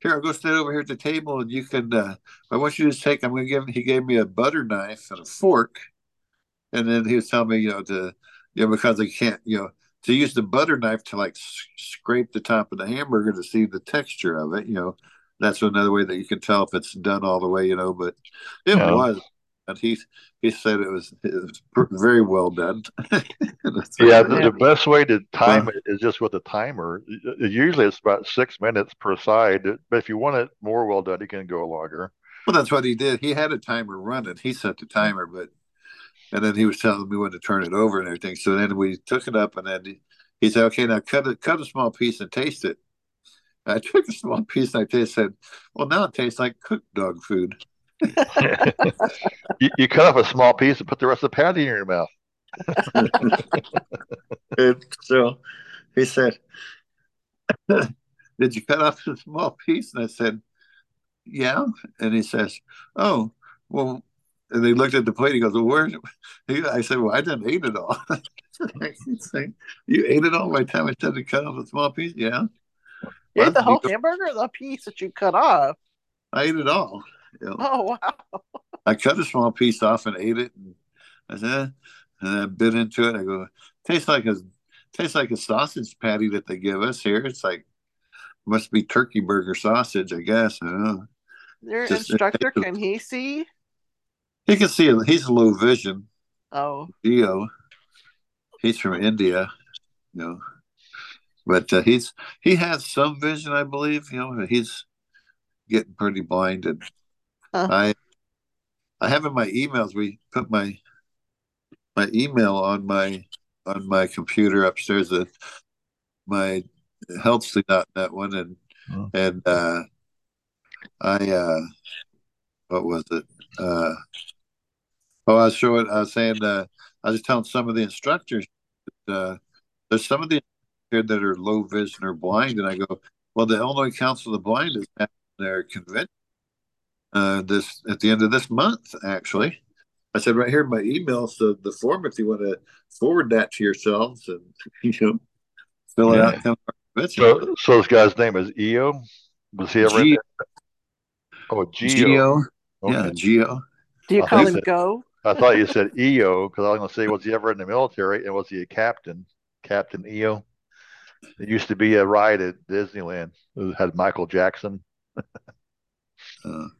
here, I'll go stand over here at the table and you can, uh, I want you to just take, I'm going to give him, he gave me a butter knife and a fork. And then he was telling me, you know, to, know, because they can't, you know, to use the butter knife to like scrape the top of the hamburger to see the texture of it, you know, that's another way that you can tell if it's done all the way, you know, but it Yeah. was. And he he said it was, it was very well done. <laughs> Yeah, the, the best way to time it is just with a timer. Usually it's about six minutes per side, but if you want it more well done, you can go longer. Well, that's what he did. He had a timer running. He set the timer, but and then he was telling me when to turn it over and everything. So then we took it up, and then he, he said, "Okay, now cut it, cut a small piece and taste it." I took a small <laughs> piece and I tasted. Said, "Well, now it tastes like cooked dog food." <laughs> you, you cut off a small piece and put the rest of the patty in your mouth. <laughs> And so he said, "Did you cut off a small piece?" And I said, "Yeah." And he says, "Oh, well." And they looked at the plate. He goes, "Well, where?" <laughs> He, I said, "Well, I didn't eat it all." <laughs> "You ate it all by the time I said to cut off a small piece." Yeah, You ate the whole Well, hamburger, the piece that you cut off. I ate it all. You know, Oh wow! <laughs> I cut a small piece off and ate it. And I said, "Eh," and I bit into it. I go, "Tastes like a tastes like a sausage patty that they give us here. It's like must be turkey burger sausage, I guess. I don't know." Your Just- instructor can he see? He can see it. He's low vision. Oh, Geo. He's from India, you know. But uh, he's he has some vision, I believe. You know, he's getting pretty blinded. Huh. I I have in my emails. We put my my email on my on my computer upstairs. That my healthly.net one and Oh. and uh, I uh, what was it? Uh, oh, I was showing. I was saying. Uh, I was telling some of the instructors. That, uh, there's some of the here that are low vision or blind, and I go, well, the Illinois Council of the Blind is having their convention uh, this at the end of this month. Actually, I said right here in my email. So the form, if you want to forward that to yourselves and <laughs> you know fill it Yeah. out. come with. So, so this guy's name is EO. Was he ever in G- there? Oh, Geo. Geo. Yeah, Geo. Do you call thought him Go? I thought you said EO because I was going to say, was he ever in the military and was he a captain? Captain EO. It used to be a ride at Disneyland. It had Michael Jackson. Uh, <laughs>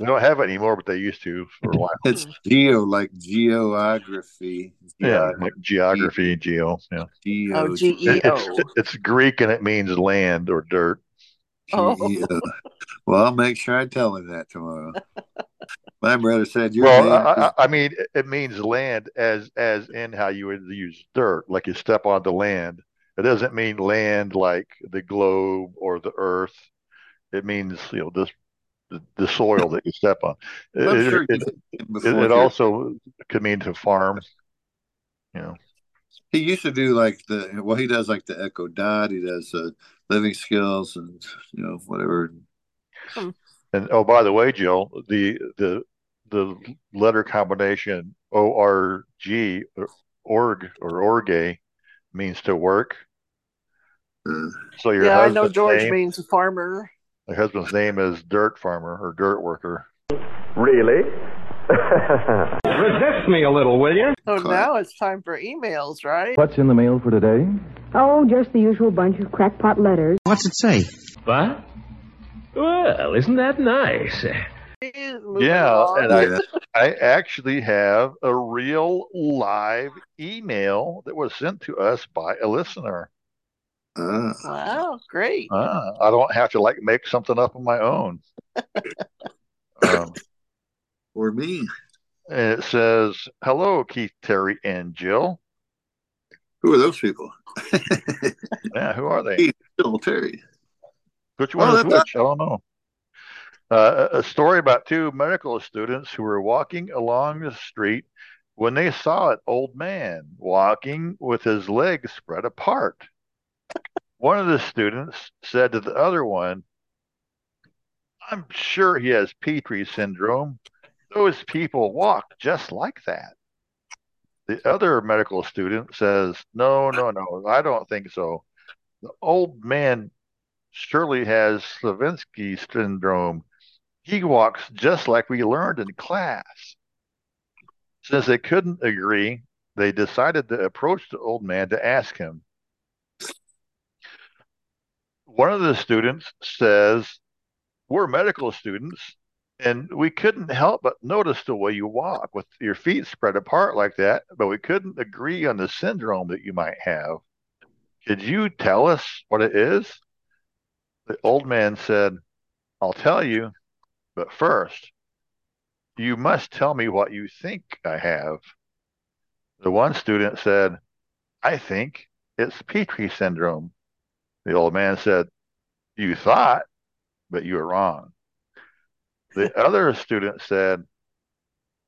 They don't have it anymore, but they used to for a while. it's Geo, like geography. Yeah, like geography, geo. Yeah. Geo. Oh, G E It- O. it's, it's Greek and it means land or dirt. Oh. Geo. Well, I'll make sure I tell him that tomorrow. <laughs> My brother said your Well. I, I, I mean, it- it means land as as in how you would use dirt, like you step on the land. It doesn't mean land like the globe or the earth. It means you know this the, the soil that you step on. <laughs> It, sure it- it- it- it also could mean to farm. You know, He used to do like the well, he does like the Echo Dot. He does uh, living skills and you know whatever. and oh, by the way, Jill, the the the letter combination O R G or org or orge means to work. Uh, So your Yeah, I know George name, means a farmer. my husband's name is Dirt Farmer or Dirt Worker. Really? <laughs> Resist me a little, will you? So now it's time for emails, right? What's in the mail for today? Oh, just the usual bunch of crackpot letters. What's it say? What? Well, isn't that nice? Yeah, and I <laughs> I actually have a real live email that was sent to us by a listener. uh, Wow, great. Ah, I don't have to like make something up on my own. <laughs> um, or me. and it says, "Hello, Keith, Terry, and Jill." Who are those people? <laughs> Yeah, who are they? Keith, Jill, Terry. Which one Oh, is which? I don't know. Uh, a a story about two medical students who were walking along the street when they saw an old man walking with his legs spread apart. One of the students said to the other one, I'm sure he has Petrie syndrome. Those people walk just like that. The other medical student says, No, no, no, I don't think so. The old man surely has Slavinsky syndrome. He walks just like we learned in class. Since they couldn't agree, they decided to approach the old man to ask him. One of the students says, We're medical students, and we couldn't help but notice the way you walk with your feet spread apart like that, but we couldn't agree on the syndrome that you might have. Could you tell us what it is? The old man said, I'll tell you, but first, you must tell me what you think I have. The one student said, I think it's Petrie syndrome. The old man said, You thought, but you were wrong. The other student said,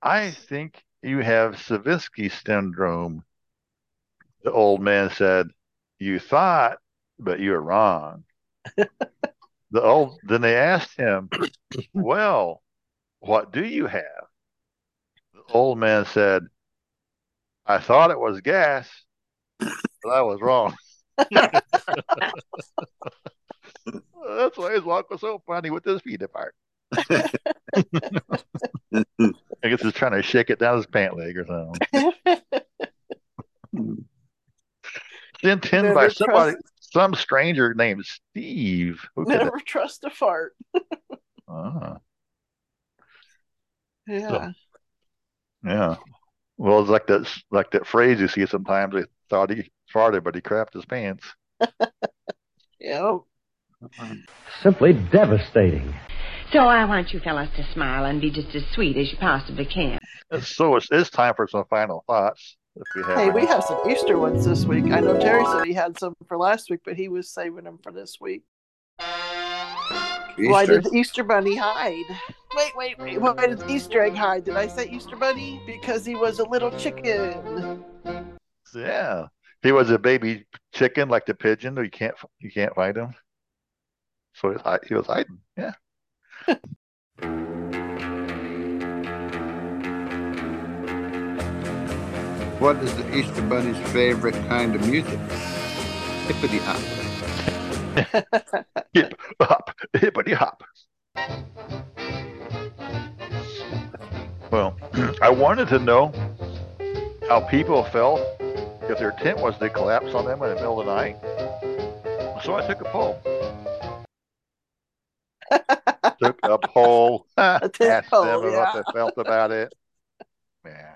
I think you have Savinsky syndrome. The old man said, You thought, but you were wrong. <laughs> the old then they asked him, <coughs> Well, what do you have? The old man said, I thought it was gas, but I was wrong. <laughs> <laughs> That's why his walk was so funny with his feet apart. <laughs> I guess he's trying to shake it down his pant leg or something. <laughs> Sent in by Never somebody, trust- some stranger named Steve. Who Never trust a fart. <laughs> Ah, Yeah. yeah. Well, it's like that, like that phrase you see sometimes. They thought he farted, but he crapped his pants. Yeah. Simply devastating. So I want you fellas to smile and be just as sweet as you possibly can. So it's, it's time for some final thoughts. If we have, Hey, we have some Easter ones this week. I know Terry said he had some for last week, but he was saving them for this week. Why did the Easter Bunny hide? Wait, wait, wait. Why did the Easter egg hide? Did I say Easter Bunny? Because he was a little chicken. Yeah, he was a baby chicken, like the pigeon. You can't, you can't find him. So he was hi- he was hiding. Yeah what is the Easter Bunny's favorite kind of music? Hippity hop. <laughs> Hip hop, hippity hop. Well, <clears throat> I wanted to know how people felt if their tent was to collapse on them in the middle of the night. So I took a poll. <laughs> took a poll. A tent Asked poll, them yeah. what they felt about it. Yeah.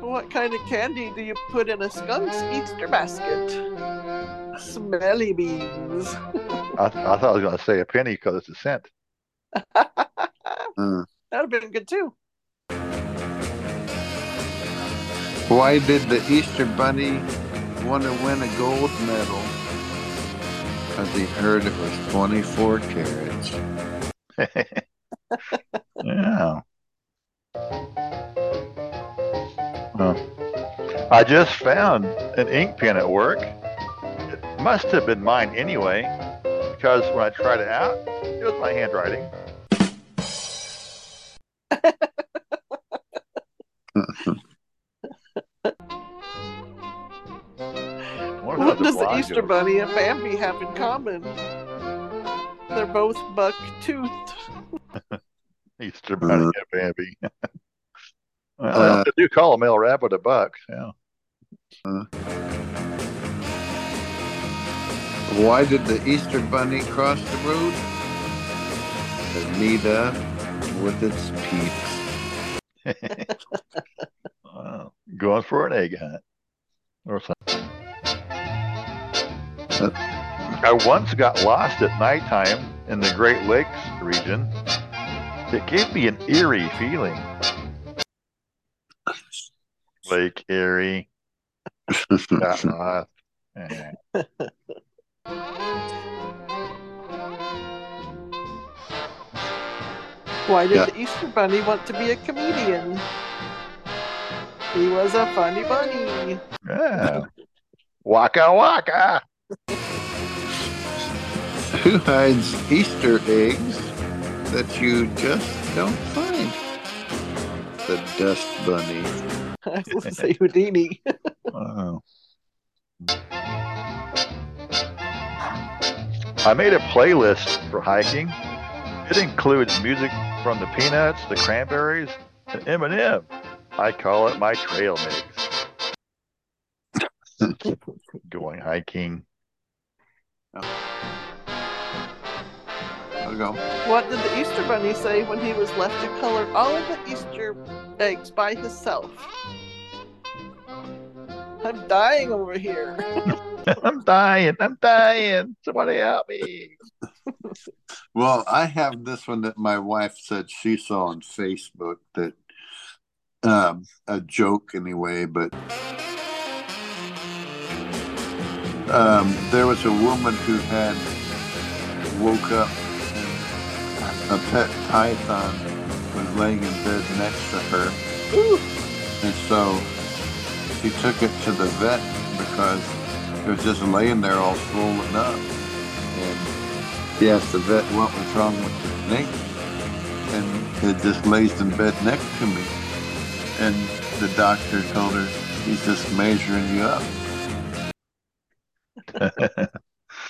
What kind of candy do you put in a skunk's Easter basket? Smelly beans. <laughs> I, I thought I was going to say a penny because it's a cent. Uh, <laughs> That'd have been good too. why did the Easter Bunny want to win a gold medal? Because he heard it was 24 carats. <laughs> Yeah. I just found an ink pen at work. It must have been mine anyway, because when I tried it out, it was my handwriting. Easter Bunny and Bambi have in common? They're both buck toothed. <laughs> Easter Bunny and Bambi. <laughs> well, Uh, they do call a male rabbit a buck. Yeah. Uh, why did the Easter Bunny cross the road? To meet up with its peeps. <laughs> Wow. Going for an egg hunt or something. I once got lost at nighttime in the Great Lakes region. It gave me an eerie feeling. Lake Erie. Got lost. Why did Yeah. the Easter Bunny want to be a comedian? He was a funny bunny. Yeah. Waka waka. Who hides Easter eggs that you just don't find? The Dust Bunny. <laughs> I was going to say Houdini. <laughs> Wow. I made a playlist for hiking. It includes music from the Peanuts, the Cranberries, and Eminem. I call it my trail mix. <laughs> Going hiking. There we go. What did the Easter Bunny say when he was left to color all of the Easter eggs by himself? I'm dying over here. <laughs> I'm dying. I'm dying. Somebody help me. <laughs> Well, I have this one that my wife said she saw on Facebook that um, a joke anyway, but um, there was a woman who had woke up and a pet python was laying in bed next to her, and so she took it to the vet because it was just laying there all swollen up, and he asked the vet what was wrong with the snake, and it just lays in bed next to me. And the doctor told her he's just measuring you up. I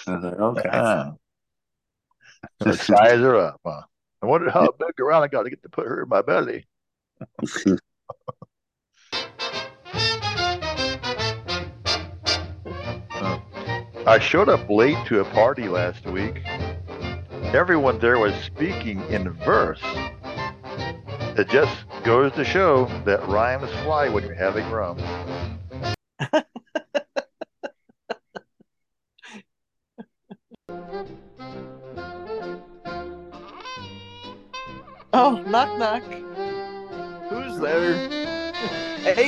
was like, okay. <laughs> To size her up. Huh? I wonder how big around I got to get to put her in my belly. <laughs> Uh, I showed up late to a party last week. Everyone there was speaking in verse. It just goes to show that rhymes fly when you're having rum.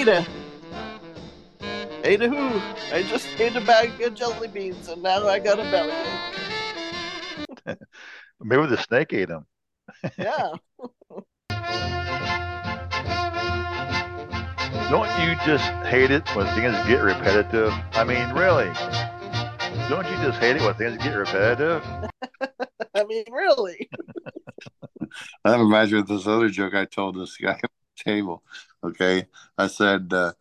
Ada. Ada who? I just ate a bag of jelly beans and now I got a bellyache. <laughs> Maybe the snake ate him. Yeah. <laughs> Don't you just hate it when things get repetitive? I mean, really? Don't you just hate it when things get repetitive? <laughs> I mean, really. I imagine this other joke I told this guy table. Okay, I said uh,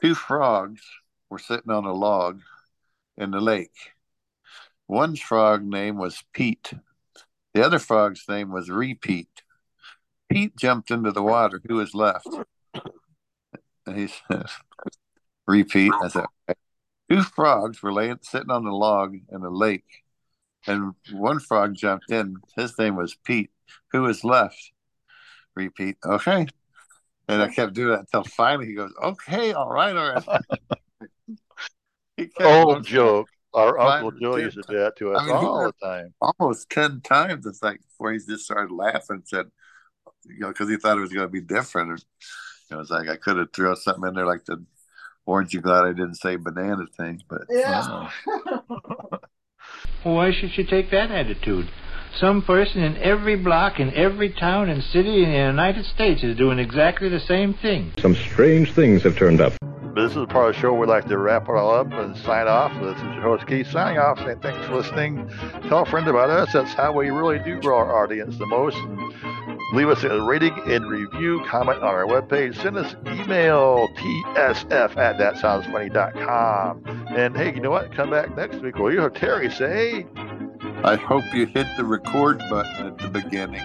two frogs were sitting on a log in the lake. One frog name was Pete. The other frog's name was Repeat. Pete jumped into the water. Who was left? And he says, Repeat. I said, okay. Two frogs were laying, sitting on the log in the lake, and one frog jumped in. His name was Pete. Who was left? Repeat. Okay. And I kept doing that until finally he goes, Okay, all right, all right. <laughs> He kept Old going- joke. Our Five Uncle or Joe used to do that to us I mean, all the time. Almost 10 times. It's like before he just started laughing and said, you know, because he thought it was going to be different. Or, you know, it's like I could have thrown something in there like the orange you glad I didn't say banana thing. But Yeah. Uh, <laughs> why should you take that attitude? Some person in every block, in every town and city in the United States is doing exactly the same thing. Some strange things have turned up. This is the part of the show we'd like to wrap it all up and sign off. This is your host Keith signing off, saying thanks for listening. Tell a friend about us. That's how we really do grow our audience the most. And leave us a rating and review, comment on our webpage. Send us email tsf at thatsoundsfunny.com. And hey, you know what? Come back next week. Will you have Terry say? I hope you hit the record button at the beginning.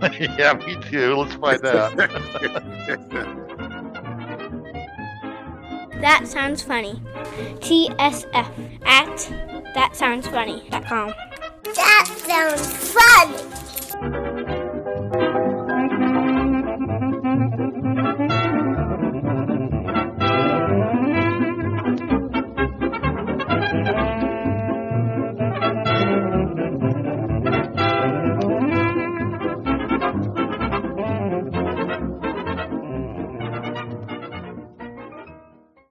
<laughs> yeah, me too. Let's find out. <laughs> That sounds funny. TSF at thatsoundsfunny.com. That sounds funny.